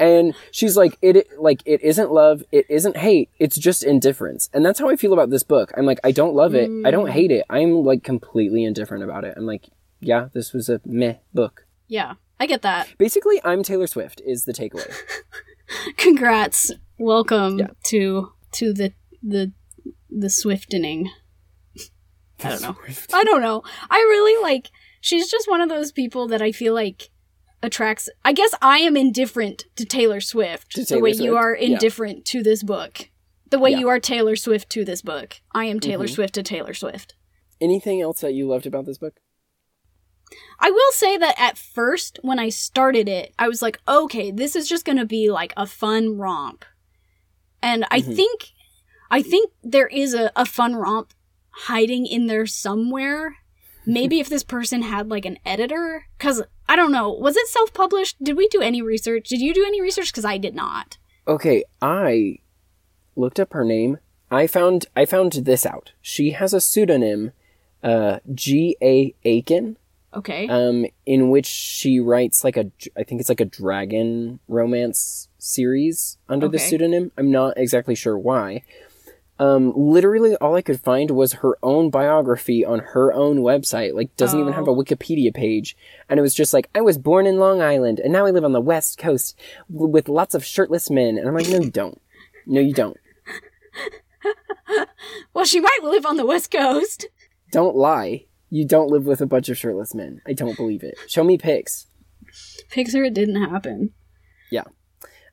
and she's like, "It like it isn't love, it isn't hate, it's just indifference." And that's how I feel about this book. I'm like, I don't love it, I don't Mm. hate it. I'm like completely indifferent about it. I'm like, yeah, this was a meh book. Yeah, I get that. Basically, I'm Taylor Swift is the takeaway. Congrats. Welcome Yeah. to to the the the swiftening. I don't know. I don't know. I really like she's just one of those people that I feel like attracts I guess I am indifferent to Taylor Swift To the Taylor way you Swift, are yeah. indifferent to this book. The way Yeah. you are Taylor Swift to this book. I am Taylor Mhm. Swift to Taylor Swift. Anything else that you loved about this book? I will say that at first, when I started it, I was like, okay, this is just gonna be like a fun romp. And I Mhm. think, I think there is a, a fun romp hiding in there somewhere. Maybe if this person had like an editor, because I don't know, was it self published? Did we do any research? Did you do any research? Because I did not. Okay, I looked up her name. I found I found this out. She has a pseudonym, uh, G. A. Aiken, Okay. um, in which she writes like a I think it's like a dragon romance series under the pseudonym. I'm not exactly sure why. Um, literally all I could find was her own biography on her own website. Like, doesn't even have a Oh. Wikipedia page. And it was just like, I was born in Long Island, and now I live on the West Coast w- with lots of shirtless men. And I'm like, no, you don't. No, you don't. well, she might live on the West Coast. Don't lie. You don't live with a bunch of shirtless men. I don't believe it. Show me pics. Pics or it didn't happen.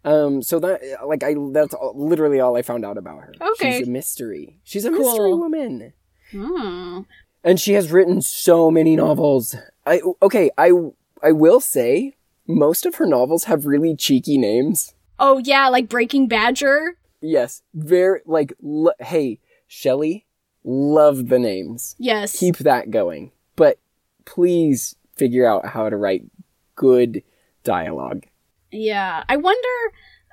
Um, so that like I that's all, literally all I found out about her. Okay. she's a mystery. She's a Cool. mystery woman, Oh. and she has written so many novels. I okay, I I will say most of her novels have really cheeky names. Oh yeah, like Breaking Badger. Yes, very like l- hey Shelly, love the names. Yes. Keep that going, but please figure out how to write good dialogue. Yeah. I wonder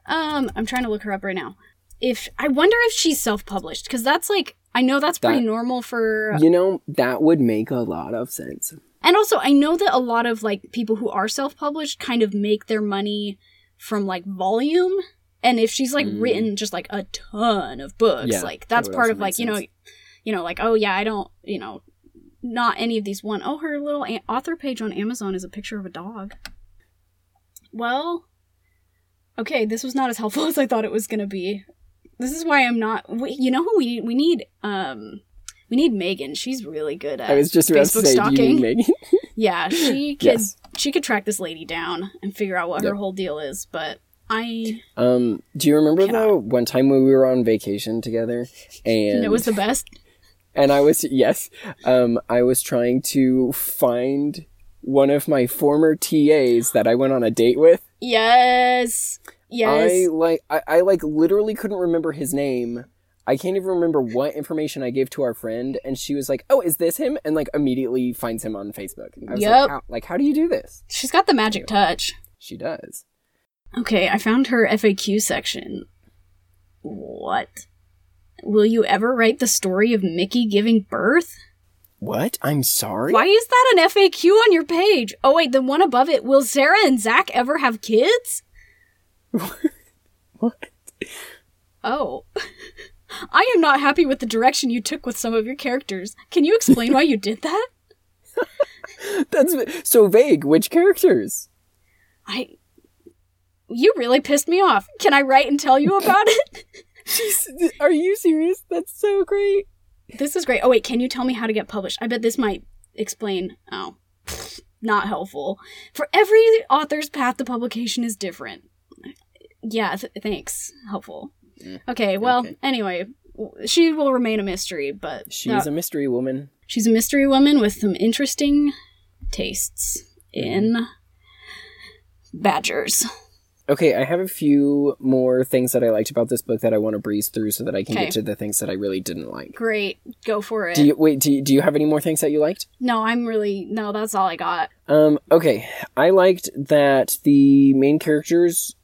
um I'm trying to look her up right now. If I wonder if she's self-published cuz that's like I know that's pretty normal for You know that would make a lot of sense. And also I know that a lot of like people who are self-published kind of make their money from like volume and if she's like Mm. written just like a ton of books Yeah, like that's would part of like you know you know like oh yeah I don't you know not any of these one oh her little a- author page on Amazon is a picture of a dog. Well, okay, this was not as helpful as I thought it was going to be. This is why I'm not we, you know who we we need um we need Megan. She's really good at I was just about to Facebook say, do you stalking. need Megan? Yeah, she could Yes. she could track this lady down and figure out what her whole deal is, but I Um, do you remember Cannot. the one time when we were on vacation together, and it was the best. and I was yes, um, I was trying to find one of my former TAs that I went on a date with. Yes. Yes. I like I, I like literally couldn't remember his name. I can't even remember what information I gave to our friend, and she was like, "Oh, is this him?" And like immediately finds him on Facebook. I was Yep. like, how, "Like, how do you do this?" She's got the magic touch. She does. Okay, I found her FAQ section. What? Will you ever write the story of Mickey giving birth? What? I'm sorry. Why is that an FAQ on your page? Oh wait, the one above it. Will Sarah and Zach ever have kids? What? Oh. I am not happy with the direction you took with some of your characters. Can you explain why you did that? That's so vague. Which characters? I. You really pissed me off. Can I write and tell you about it? Jeez, are you serious? That's so great. This is great. Oh, wait, can you tell me how to get published? I bet this might explain. Oh, not helpful. For every author's path to publication is different. Yeah, th- thanks. Helpful. Mm, Okay, well, okay. anyway, she will remain a mystery, but She's that- a mystery woman. she's a mystery woman with some interesting tastes in badgers. Okay, I have a few more things that I liked about this book that I want to breeze through so that I can Okay. get to the things that I really didn't like. Great, go for it. Do you wait? Do you, do you have any more things that you liked? no, I'm really no. That's all I got. Um. Okay, I liked that the main characters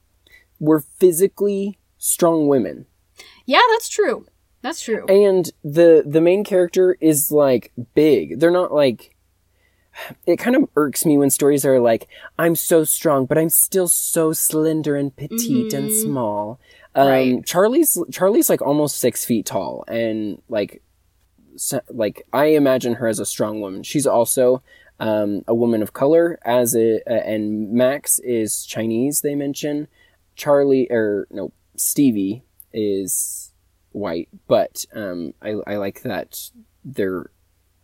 were physically strong women, Yeah, that's true. That's true. and the the main character is like big. They're not like. It kind of irks me when stories are like, "I'm so strong, but I'm still so slender and petite and Mhm. small." Um, Right. Charlie's Charlie's like almost six feet tall, and like, so, like I imagine her as a strong woman. She's also um, a woman of color, as a, uh, and Max is Chinese. They mention Charlie or no Stevie is white, but um, I I like that there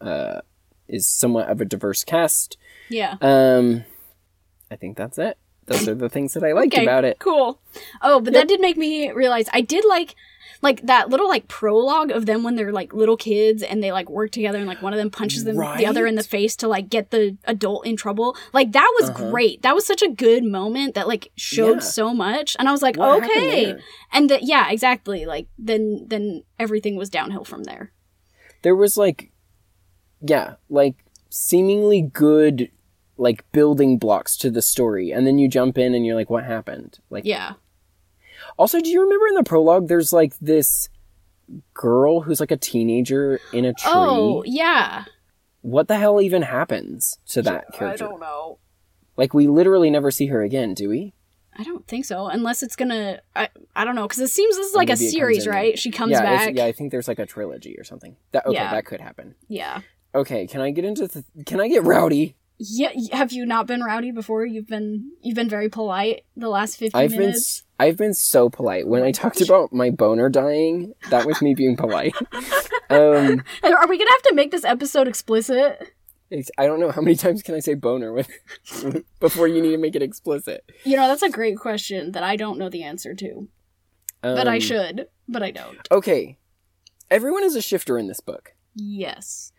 uh, is somewhat of a diverse cast. yeah. Um, I think that's it. Those are the things that I liked Okay, about it. Cool. Oh, but that did make me realize I did like like that little like prologue of them when they're like little kids and they like work together and like one of them punches them the other in the face to like get the adult in trouble. Like that was Uh-huh. great. That was such a good moment that like showed Yeah. so much. And I was like, What okay. And that yeah, exactly. Like then then everything was downhill from there. there was like yeah like seemingly good like building blocks to the story and then you jump in and you're like what happened like Yeah. also do you remember in the prologue there's like this girl who's like a teenager in a tree Oh, yeah. what the hell even happens to that character I don't know. like we literally never see her again do we I don't think so, unless it's gonna. I I don't know, because it seems this is like a maybe it comes series, right? She comes yeah, back. Yeah i think there's like a trilogy or something that okay Yeah. that could happen yeah. Okay can i get into the can i get rowdy Yeah, have you not been rowdy before? You've been you've been very polite the last 15 I've been minutes. s- I've been so polite. When I talked about my boner dying, that was me being polite. um Are we going to have to make this episode explicit? I don't know how many times can I say boner with before you need to make it explicit. You know, that's a great question that I don't know the answer to. but I Um, should, but I don't. Okay, everyone is a shifter in this book. Yes.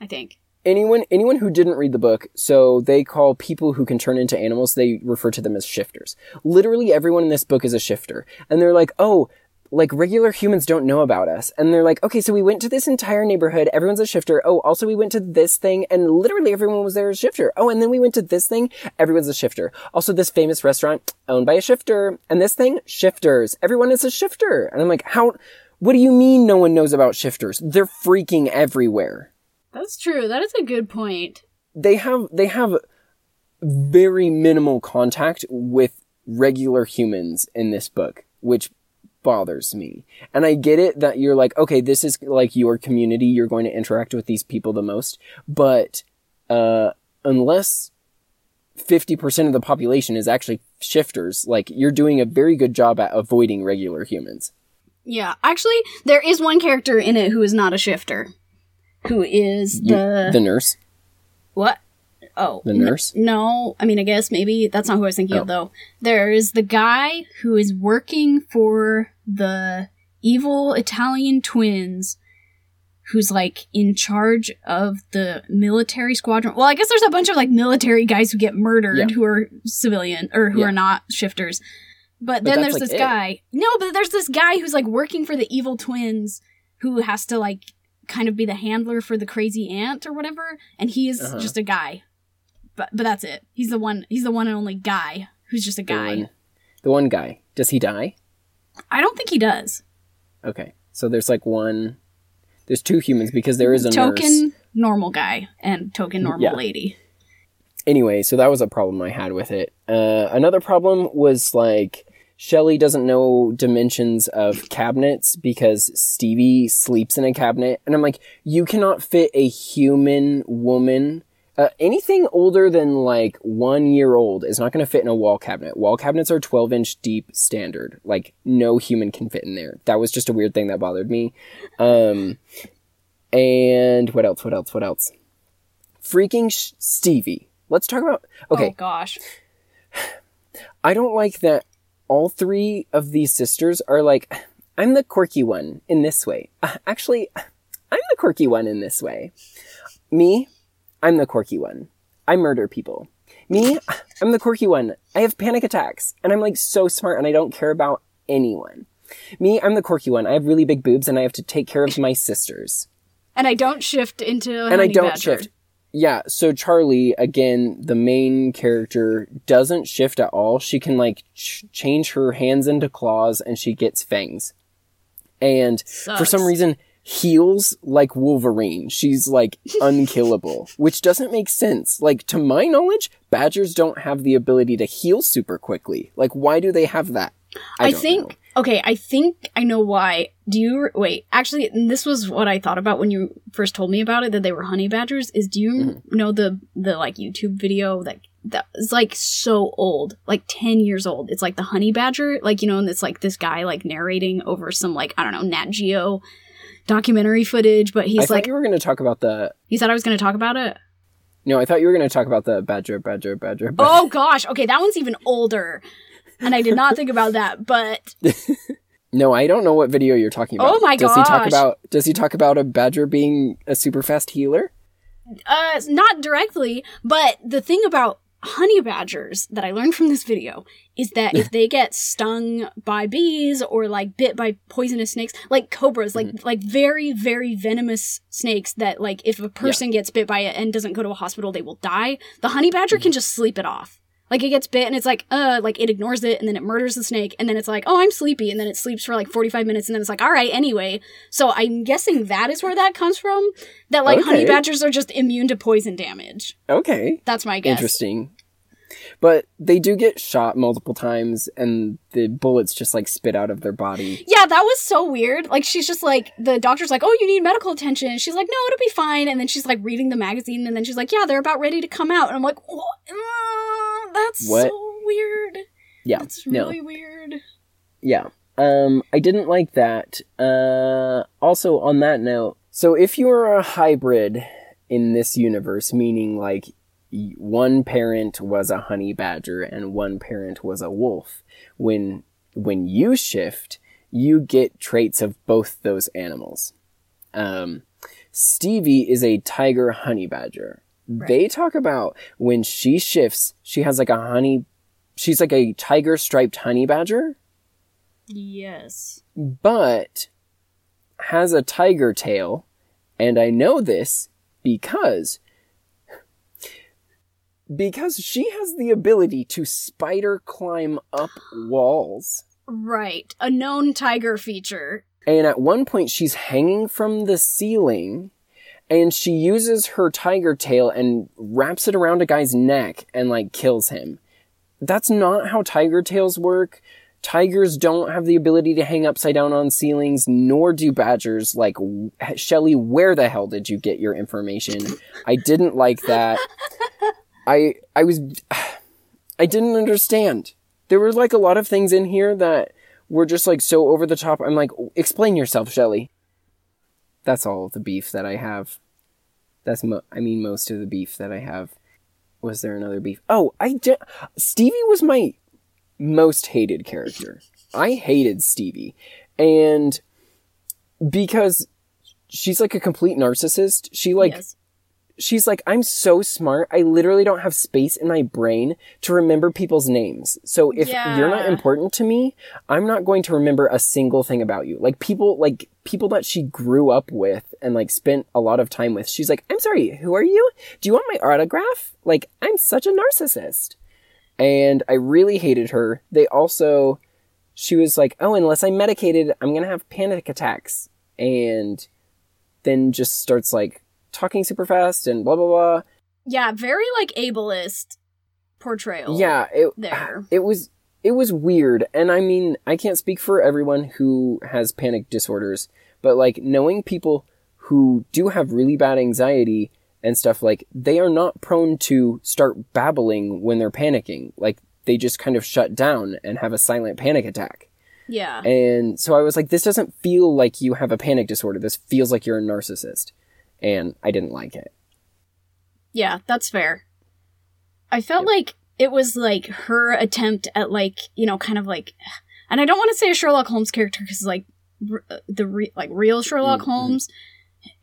I think. anyone anyone who didn't read the book so they call people who can turn into animals they refer to them as shifters. Literally everyone in this book is a shifter. And they're like oh like regular humans don't know about us. And they're like okay so we went to this entire neighborhood everyone's a shifter. Oh also we went to this thing and literally everyone was there as a shifter. Oh and then we went to this thing everyone's a shifter. Also this famous restaurant owned by a shifter. And this thing shifters. Everyone is a shifter. And i'm like how what do you mean no one knows about shifters? They're freaking everywhere That's true. That is a good point. they have they have very minimal contact with regular humans in this book, which bothers me. And I get it that you're like, okay, this is like your community, you're going to interact with these people the most, but uh unless 50% of the population is actually shifters, like you're doing a very good job at avoiding regular humans. Yeah. Actually, there is one character in it who is not a shifter. Who is the The nurse, what? Oh, the n- nurse. no, I mean, I guess maybe that's not who I was thinking Oh. of though. There's the guy who is working for the evil Italian twins, who's like in charge of the military squadron. Well, I guess there's a bunch of like military guys who get murdered Yeah. who are civilian or who Yeah. are not shifters. But, But then there's like, this it. guy. No, but there's this guy who's like working for the evil twins who has to like kind of be the handler for the crazy aunt or whatever, and he is Uh-huh. just a guy. But but that's it. He's the one. He's the one and only guy who's just a The guy. one, the one guy. Does he die? I don't think he does. Okay. So there's like one there's two humans because there is a token nurse. normal guy and token normal Yeah. lady. Anyway, so that was a problem I had with it. Uh, another problem was like Shelly doesn't know dimensions of cabinets because Stevie sleeps in a cabinet, and I'm like, you cannot fit a human woman. Uh, anything older than like one year old is not going to fit in a wall cabinet. Wall cabinets are 12 inch deep standard. Like, no human can fit in there. That was just a weird thing that bothered me. Um, and what else? What else? What else? Freaking Sh- Stevie. Let's talk about. Okay, Oh gosh. I don't like that all three of these sisters are like, I'm the quirky one in this way. Uh, actually, I'm the quirky one in this way. Me, I'm the quirky one. I murder people. Me, I'm the quirky one. I have panic attacks and I'm like so smart and I don't care about anyone. Me, I'm the quirky one. I have really big boobs and I have to take care of my sisters. And I don't shift into a and I don't badger. shift. Yeah, so Charlie, again, the main character, doesn't shift at all. She can like ch- change her hands into claws and she gets fangs. And for some reason, heals like Wolverine. She's like unkillable, which doesn't make sense. Like, to my knowledge, badgers don't have the ability to heal super quickly. Like, why do they have that? I, don't think know. Okay, I think I know why. Do you wait? Actually, this was what I thought about when you first told me about it that they were honey badgers. Is do you Mm-hmm. know the the like YouTube video that that is like so old, like ten years old? It's like the honey badger, like you know, and it's like this guy like narrating over some like I don't know Nat Geo documentary footage, but I he's thought like you were going to talk about the. he said I was going to talk about it. No, I thought you were going to talk about the badger, badger, badger. badger. Oh gosh, okay, that one's even older. And I did not think about that, but No, I don't know what video you're talking about. Oh my Does he talk about does he talk about a badger being a super fast healer? uh not directly but the thing about honey badgers that i learned from this video is that if they get stung by bees or like bit by poisonous snakes like cobras like Mm-hmm. like very very venomous snakes that like if a person gets bit by it and doesn't go to a hospital they will die the honey badger Mm-hmm. can just sleep it off like it gets bit and it's like uh like it ignores it and then it murders the snake and then it's like oh i'm sleepy and then it sleeps for like 45 minutes and then it's like all right anyway so i'm guessing that is where that comes from that like honey badgers are just immune to poison damage Okay. that's my guess Interesting. But they do get shot multiple times and the bullets just like spit out of their body. yeah that was so weird like she's just like the doctor's like oh you need medical attention she's like no it'll be fine and then she's like reading the magazine and then she's like yeah they're about ready to come out and i'm like what? Uh, that's What? so weird Yeah. that's no. really weird Yeah. Um I didn't like that. Uh also on that note, so if you're a hybrid in this universe, meaning like one parent was a honey badger and one parent was a wolf. When when you shift, you get traits of both those animals. Um, Stevie is a tiger honey badger. They talk about when she shifts, she has like a honey, she's like a tiger striped honey badger, Yes. but has a tiger tail. And I know this because because she has the ability to spider climb up walls. Right. A known tiger feature. And at one point, she's hanging from the ceiling and she uses her tiger tail and wraps it around a guy's neck and like kills him. That's not how tiger tails work. Tigers don't have the ability to hang upside down on ceilings, nor do badgers. Like, Shelly, where the hell did you get your information? I didn't like that. I, I was, I didn't understand. There were like a lot of things in here that were just like so over the top. I'm like, explain yourself, Shelly. That's all the beef that I have. That's mo- I mean, most of the beef that I have. Was there another beef? Oh, I ju- Stevie was my most hated character. I hated Stevie, and because she's like a complete narcissist. She like yes. She's like, I'm so smart. I literally don't have space in my brain to remember people's names. So if you're not important to me, I'm not going to remember a single thing about you. Like people, like people that she grew up with and like spent a lot of time with. She's like, I'm sorry, who are you? Do you want my autograph? Like, I'm such a narcissist. And I really hated her. They also, she was like, oh, unless I'm medicated, I'm gonna have panic attacks. And then just starts like talking super fast and blah blah blah. Yeah, very like ableist portrayal. Yeah, it there. it was it was weird, and I mean I can't speak for everyone who has panic disorders, but like knowing people who do have really bad anxiety and stuff like they are not prone to start babbling when they're panicking. Like they just kind of shut down and have a silent panic attack. Yeah. And so I was like, this doesn't feel like you have a panic disorder. This feels like you're a narcissist. And I didn't like it. Yeah, that's fair. I felt like it was like her attempt at like, you know, kind of like and I don't want to say a Sherlock Holmes character cuz like r- the re- like real Sherlock Mhm. Holmes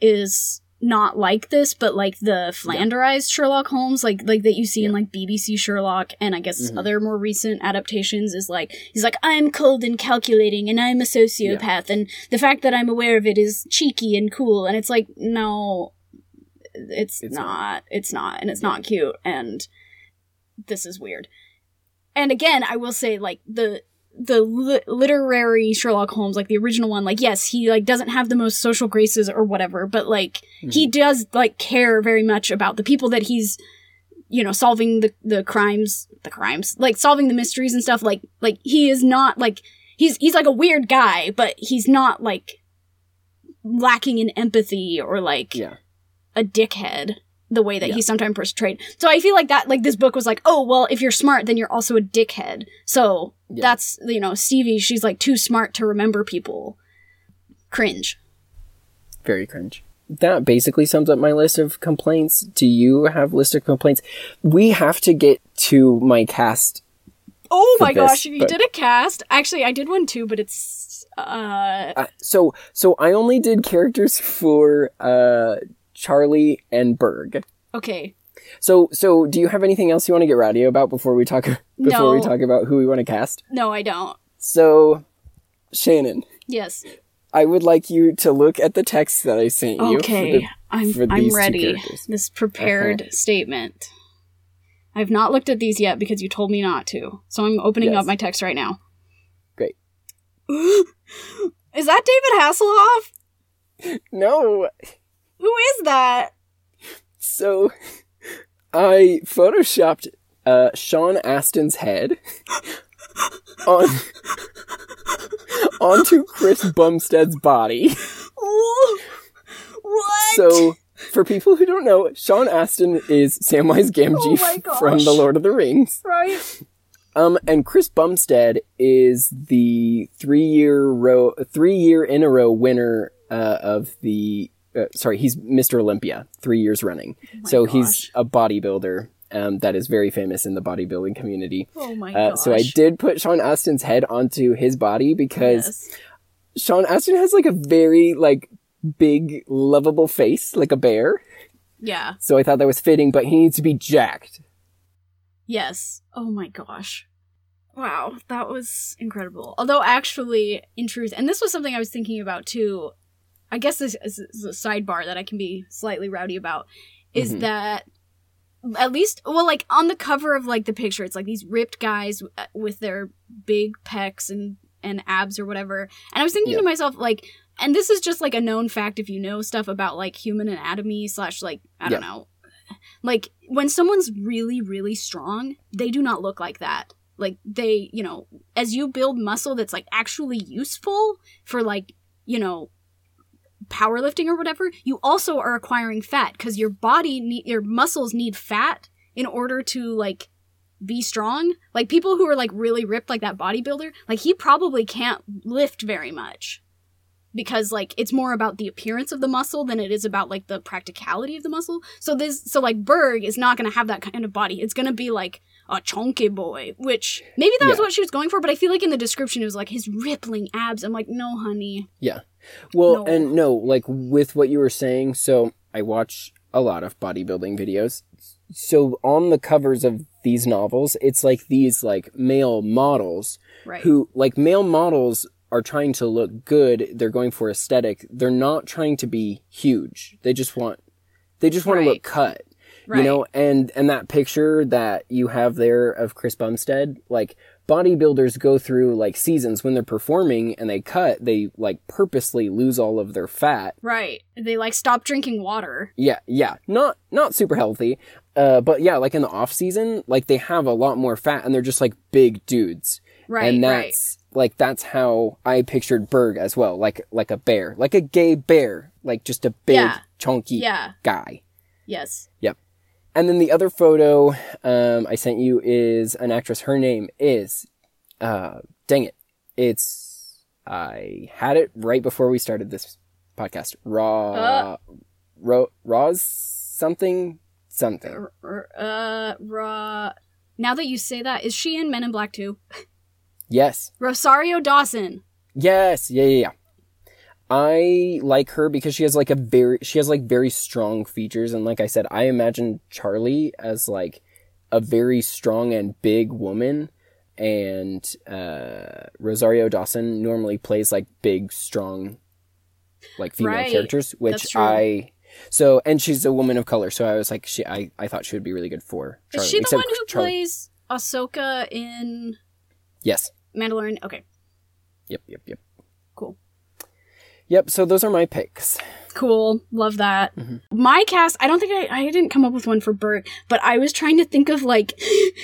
is not like this, but like the Flanderized Sherlock Holmes, like like that you see in like BBC Sherlock and I guess Mhm. other more recent adaptations is like he's like I'm cold and calculating and I'm a sociopath and the fact that I'm aware of it is cheeky and cool and it's like no it's, It's not, not. it's not and it's not cute and this is weird. And again, I will say like the the li- literary Sherlock Holmes, like the original one, like yes, he like doesn't have the most social graces or whatever, but like he mm-hmm. does like care very much about the people that he's you know solving the the crimes, the crimes, like solving the mysteries and stuff. Like like he is not like he's he's like a weird guy, but he's not like lacking in empathy or like Yeah. a dickhead the way that Yeah. he's sometimes portrayed. So I feel like that like this book was like, oh well, if you're smart, then you're also a dickhead. So Yeah. that's you know Stevie. She's like too smart to remember people. Cringe. Very cringe. That basically sums up my list of complaints. Do you have list of complaints? We have to get to my cast. Oh my this, gosh, you but- did a cast. Actually, I did one too, but it's uh Uh, so, so I only did characters for uh, Charlie and Berg. okay. So, so do you have anything else you want to get radio about before we talk before we talk about who we want to cast? No, I don't. So, Shannon, Yes. I would like you to look at the text that I sent you. for Okay. the- I'm for I'm ready. This prepared uh-huh. statement. I've not looked at these yet because you told me not to. So I'm opening Yes. up my text right now. Great. Is that David Hasselhoff? no, Who is that? so I photoshopped uh, Sean Astin's head on onto Chris Bumstead's body. What? So, for people who don't know, Sean Astin is Samwise Gamgee Oh from The Lord of the Rings. right. Um, and Chris Bumstead is the three year row, three year in a row winner uh, of the uh, sorry, he's Mr. Olympia three years running. my so gosh. he's a bodybuilder um, that is very famous in the bodybuilding community. Oh my Uh, gosh. so I did put Sean Astin's head onto his body because Yes. Sean Astin has like a very like big lovable face, like a bear. Yeah. So I thought that was fitting, but he needs to be jacked. Yes. Oh my gosh. Wow, that was incredible. Although, actually, in truth, and this was something I was thinking about too, I guess this is a sidebar that I can be slightly rowdy about, is Mhm. that at least, well, like on the cover of like the picture, it's like these ripped guys uh, with their big pecs and and abs or whatever. And I was thinking Yeah. to myself, like, and this is just like a known fact if you know stuff about like human anatomy slash like I don't know, like when someone's really really strong, they do not look like that. Like they, you know, as you build muscle that's like actually useful for like you know powerlifting or whatever, you also are acquiring fat because your body need your muscles need fat in order to like be strong. Like people who are like really ripped like that bodybuilder, like he probably can't lift very much. Because like it's more about the appearance of the muscle than it is about like the practicality of the muscle. So this so like Berg is not gonna have that kind of body. It's gonna be like a chunky boy, which maybe that was what she was going for, but I feel like in the description it was like his rippling abs. I'm like, no, honey. Well, No. and no, like with what you were saying, so I watch a lot of bodybuilding videos. So on the covers of these novels, it's like these like male models Right. who like male models are trying to look good. They're going for aesthetic. They're not trying to be huge. They just want they just want to look cut. right. You know, and and that picture that you have there of Chris Bumstead, like bodybuilders go through like seasons when they're performing and they cut, they like purposely lose all of their fat. Right. They like stop drinking water. Yeah, yeah. Not not super healthy. Uh but yeah, like in the off season, like they have a lot more fat and they're just like big dudes. Right. and right. that's like that's how I pictured Berg as well, like like a bear, like a gay bear, like just a big Yeah. chunky Yeah. guy. Yes. And then the other photo um, I sent you is an actress. Her name is, uh, dang it, it's I had it right before we started this podcast. Raw, Uh. Ro, Roz something something. Uh, Ra. Now that you say that, is she in Men in Black too? Yes, Rosario Dawson. yes, yeah, yeah, yeah. I like her because she has like a very she has like very strong features and like I said I imagine Charlie as like a very strong and big woman and uh Rosario Dawson normally plays like big strong like female Right. characters which. I so and she's a woman of color so I was like she I, I thought she would be really good for Charlie is she the except one who Charlie- plays Ahsoka in Yes Mandalorian? Okay, yep yep yep. Yep so those are my picks Cool. Love that. Mhm. My cast, I don't think I, I didn't come up with one for Bert, but I was trying to think of like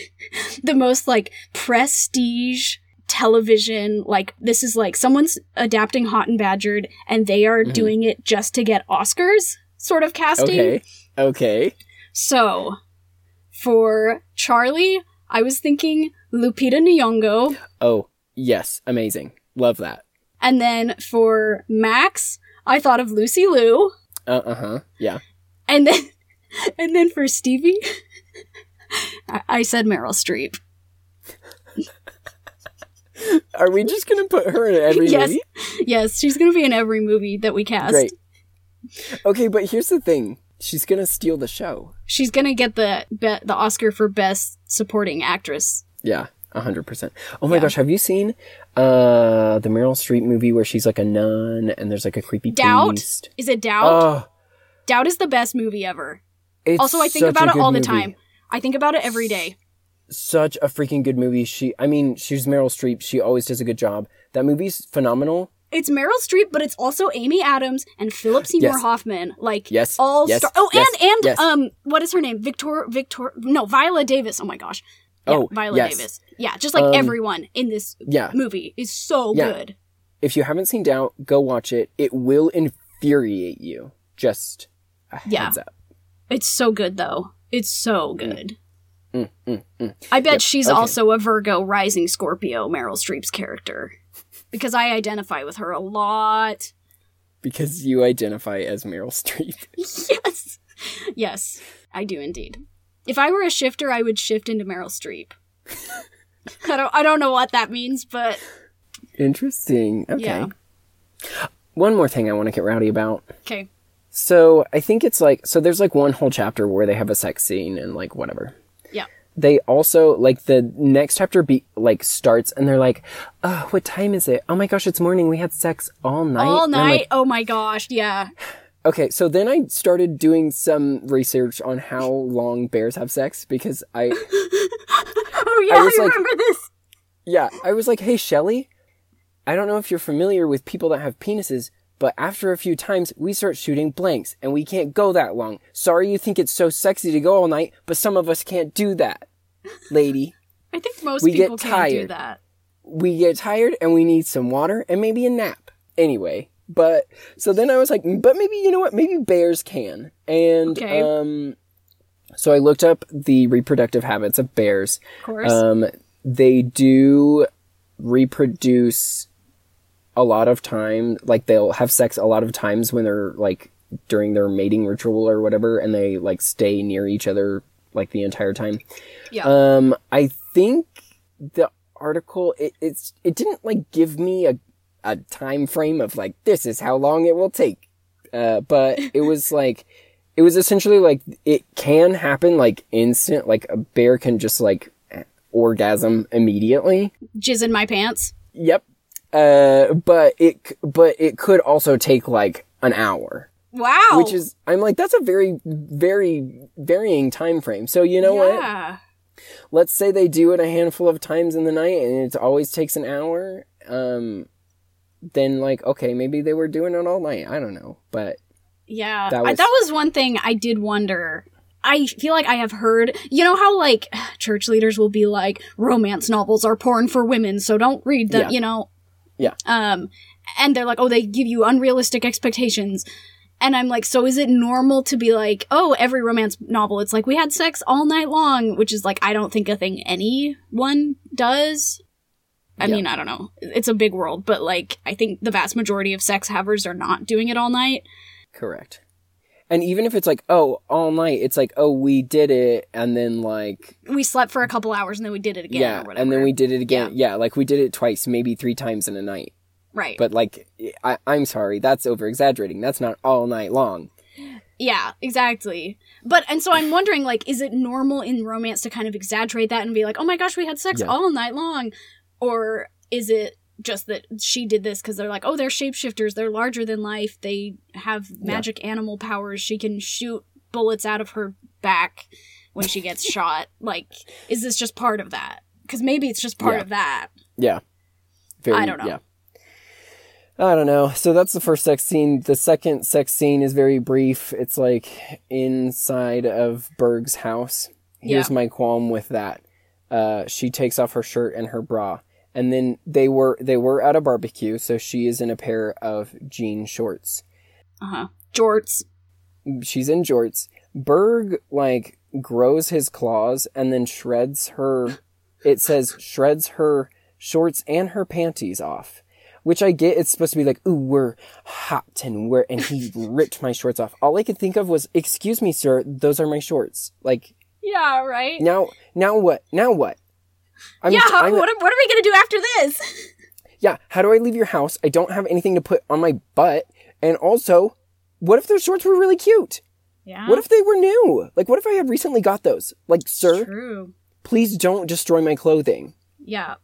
the most like prestige television. Like, this is like someone's adapting Hot and Badgered and they are Mhm. doing it just to get Oscars sort of casting. okay okay So, for Charlie, I was thinking Lupita Nyong'o. oh yes amazing love that And then for Max, I thought of Lucy Liu. uh uh-huh yeah And then, and then for Stevie, I, I said Meryl Streep. Are we just gonna put her in every Yes. movie? Yes, she's gonna be in every movie that we cast. Great. Okay, but here's the thing: she's gonna steal the show. She's gonna get the be- the Oscar for best supporting actress. Yeah, hundred percent. Oh my Yeah. gosh, have you seen uh the Meryl Streep movie where she's like a nun and there's like a creepy Doubt? priest? Is it Doubt? Oh, Doubt is the best movie ever. it's also, I think about it all the time. I think about it every day. Such a freaking good movie. She, I mean, she's Meryl Streep. She always does a good job. That movie's phenomenal. It's Meryl Streep, but it's also Amy Adams and Philip Seymour Yes. Hoffman. Like Yes, all yes, star. Oh, yes, and and um, what is her name? Victor Victor. No, Viola Davis. Oh my gosh. Yeah, Oh, Viola yes. Davis. Yeah, just like Um, everyone in this Yeah. movie is so Yeah. good. If you haven't seen Doubt, go watch it. It will infuriate you. Just a Yeah. heads up. It's so good though. It's so good. Mm, mm, mm. I bet Yep, she's okay. also a Virgo rising Scorpio, Meryl Streep's character. Because I identify with her a lot. because you identify as Meryl Streep. yes. Yes, I do indeed. If I were a shifter, I would shift into Meryl Streep. I don't I don't know what that means, but Interesting. Okay. Yeah. One more thing I want to get rowdy about. okay. So I think it's like so there's like one whole chapter where they have a sex scene and like whatever. Yeah. They also like the next chapter be like starts and they're like, "Oh, what time is it? Oh my gosh, it's morning. We had sex all night." All night. like, oh my gosh, yeah. Okay, so then I started doing some research on how long bears have sex because I Oh yeah, I, was like- remember this. yeah, I was like, "Hey, Shelly, I don't know if you're familiar with people that have penises, but after a few times, we start shooting blanks, and we can't go that long. Sorry you think it's so sexy to go all night, but some of us can't do that, lady. I think most We get people can't do that. We get tired, and we need some water and maybe a nap. Anyway, but so then I was like, but maybe you know what? Maybe bears can. And Okay. um, so I looked up the reproductive habits of bears. Of course. Um, they do reproduce a lot of time. Like they'll have sex a lot of times when they're like during their mating ritual or whatever, and they like stay near each other like the entire time. yeah. Um, I think the article it, it's it didn't like give me a a time frame of like this is how long it will take. Uh, but it was like it was essentially like it can happen like instant like a bear can just like orgasm immediately. Jizz in my pants. Yep. Uh, but it but it could also take like an hour, Wow. which is I'm like that's a very very varying time frame. So you know what? let's say they do it a handful of times in the night and it always takes an hour um then like okay maybe they were doing it all night i don't know but Yeah, That I- was- that was one thing I did wonder. I feel like I have heard, you know how like church leaders will be like, romance novels are porn for women, so don't read them, Yeah. you know? Yeah. Um, and they're like, oh, they give you unrealistic expectations. And I'm like, so is it normal to be like, oh, every romance novel, it's like we had sex all night long, which is like, I don't think a thing anyone does. I Yeah. mean, I don't know. It's a big world, but like, I think the vast majority of sex havers are not doing it all night. correct and even if it's like oh all night it's like oh we did it and then like we slept for a couple hours and then we did it again yeah or whatever. and then we did it again yeah. like we did it twice maybe three times in a night right. but like I, i'm sorry that's over exaggerating that's not all night long yeah, exactly. But and so I'm wondering like is it normal in romance to kind of exaggerate that and be like, "Oh my gosh, we had sex Yeah. all night long?" Or is it just that she did this cuz they're like, "Oh, they're shapeshifters. They're larger than life. They have magic animal powers. She can shoot bullets out of her back when she gets shot." Like, is this just part of that? Cuz maybe it's just part Yeah. of that. Yeah. Very, I don't know. Yeah. I don't know. So that's the first sex scene. The second sex scene is very brief. It's like inside of Berg's house. Here's Yeah. my qualm with that. Uh, she takes off her shirt and her bra, and then they were they were at a barbecue. So she is in a pair of jean shorts. Uh-huh. Jorts. She's in jorts. Berg like grows his claws and then shreds her. It says shreds her shorts and her panties off, which I get. It's supposed to be like, ooh, we're hot and we're and he ripped my shorts off. All I could think of was, excuse me, sir, those are my shorts. Like Yeah, right? now, now what? Now what? I'm, yeah, how, I'm- what, are- what are we going to do after this? yeah. How do I leave your house? I don't have anything to put on my butt, and also, what if those shorts were really cute? Yeah. What if they were new? Like, what if I had recently got those? Like, sir, True. please don't destroy my clothing. Yeah.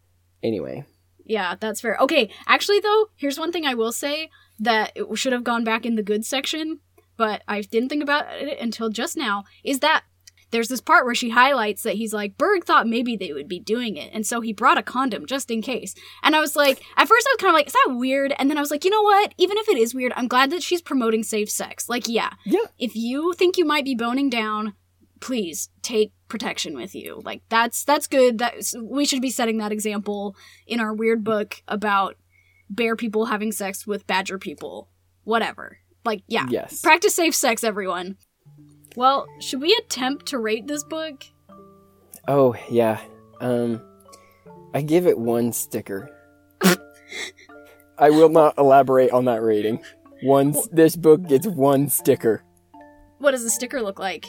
Anyway, Yeah, that's fair. Okay, actually though, here's one thing I will say that it should have gone back in the good section, but I didn't think about it until just now. Is that there's this part where she highlights that he's like Berg thought maybe they would be doing it, and so he brought a condom just in case. And I was like, at first I was kind of like, is that weird? And then I was like, you know what? Even if it is weird, I'm glad that she's promoting safe sex. Like, yeah, yeah, if you think you might be boning down, please take protection with you. Like that's that's good. That we should be setting that example in our weird book about bear people having sex with badger people. Whatever. Like yeah. yes. Practice safe sex everyone. Well, should we attempt to rate this book? oh, yeah. Um, I give it one sticker. I will not elaborate on that rating. One. This book gets one sticker. What does the sticker look like?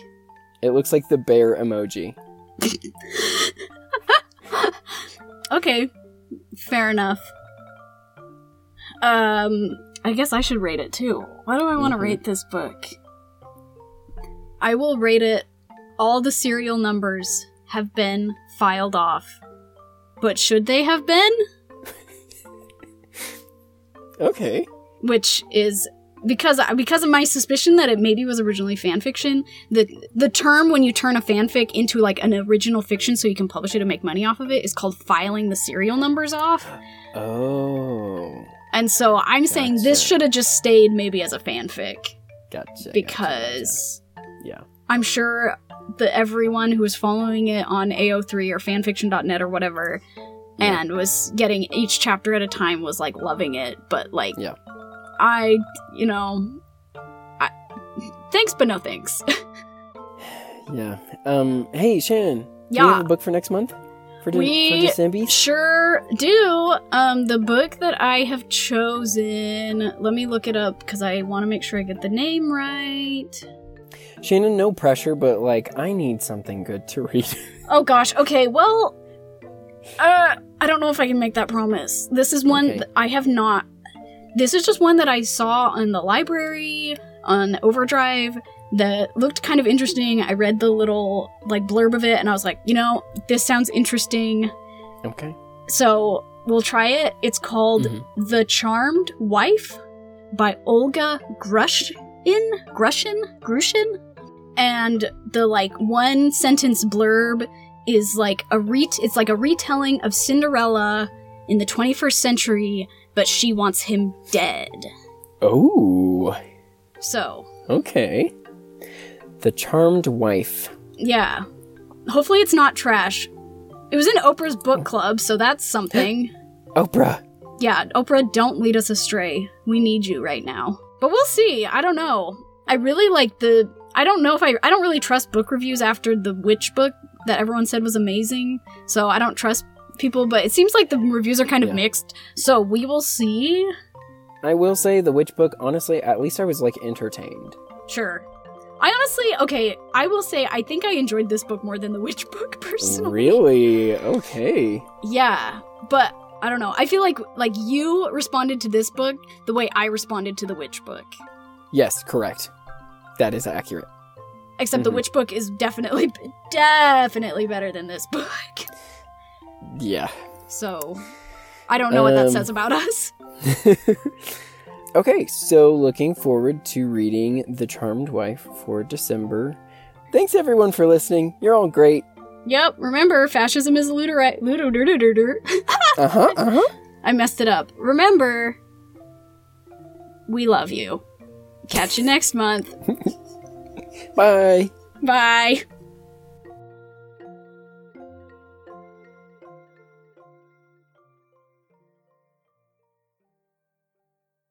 It looks like the bear emoji. Okay, fair enough. Um, I guess I should rate it too. Why do I want to Mhm. rate this book? I will rate it. All the serial numbers have been filed off, but should they have been? Okay. Which is because because of my suspicion that it maybe was originally fan fiction. The the term when you turn a fanfic into like an original fiction so you can publish it and make money off of it is called filing the serial numbers off. Oh. And so I'm saying this should have just stayed maybe as a fanfic Gotcha. gotcha, because gotcha. Yeah. I'm sure that everyone who was following it on AO3 or fanfiction.net or whatever Yeah. and was getting each chapter at a time was like loving it, but like Yeah. I, you know, I, thanks but no thanks. Yeah. Um. Hey, Shannon. Do we Yeah. have a book for next month? For, de- We- for December? Sure do. Um, the book that I have chosen, let me look it up because I want to make sure I get the name right. Shannon, no pressure, but like, I need something good to read. Oh gosh. Okay. Well, uh, I don't know if I can make that promise. This is one Okay. that I have not. This is just one that I saw in the library on Overdrive that looked kind of interesting. I read the little like blurb of it, and I was like, you know, this sounds interesting. okay. So we'll try it. It's called Mhm. The Charmed Wife by Olga Grushin. Grushin? Grushin? And the like one sentence blurb is like a re- it's like a retelling of Cinderella in the 21st century, but she wants him dead. Oh. So, Okay. The Charmed Wife. yeah. Hopefully it's not trash. It was in Oprah's book club, so that's something. Oprah. Yeah, Oprah, don't lead us astray. We need you right now. But we'll see. I don't know. I really like the. I don't know if I. I don't really trust book reviews after the witch book that everyone said was amazing. So I don't trust people, but it seems like the reviews are kind of Yeah. mixed. So we will see. I will say the witch book, honestly, at least I was like entertained. Sure. I honestly, okay, I will say I think I enjoyed this book more than the witch book personally. Really? Okay. Yeah, but I don't know. I feel like like you responded to this book the way I responded to the witch book. Yes, correct. That is accurate. Except the Mhm. witch book is definitely definitely better than this book. Yeah. So I don't know what that Um, says about us. okay, so looking forward to reading The Charmed Wife for December. Thanks everyone for listening. You're all great. Yep, remember fascism is ludori- ludo Uh huh. Uh huh. I messed it up. Remember we love you. Catch you next month. Bye. Bye.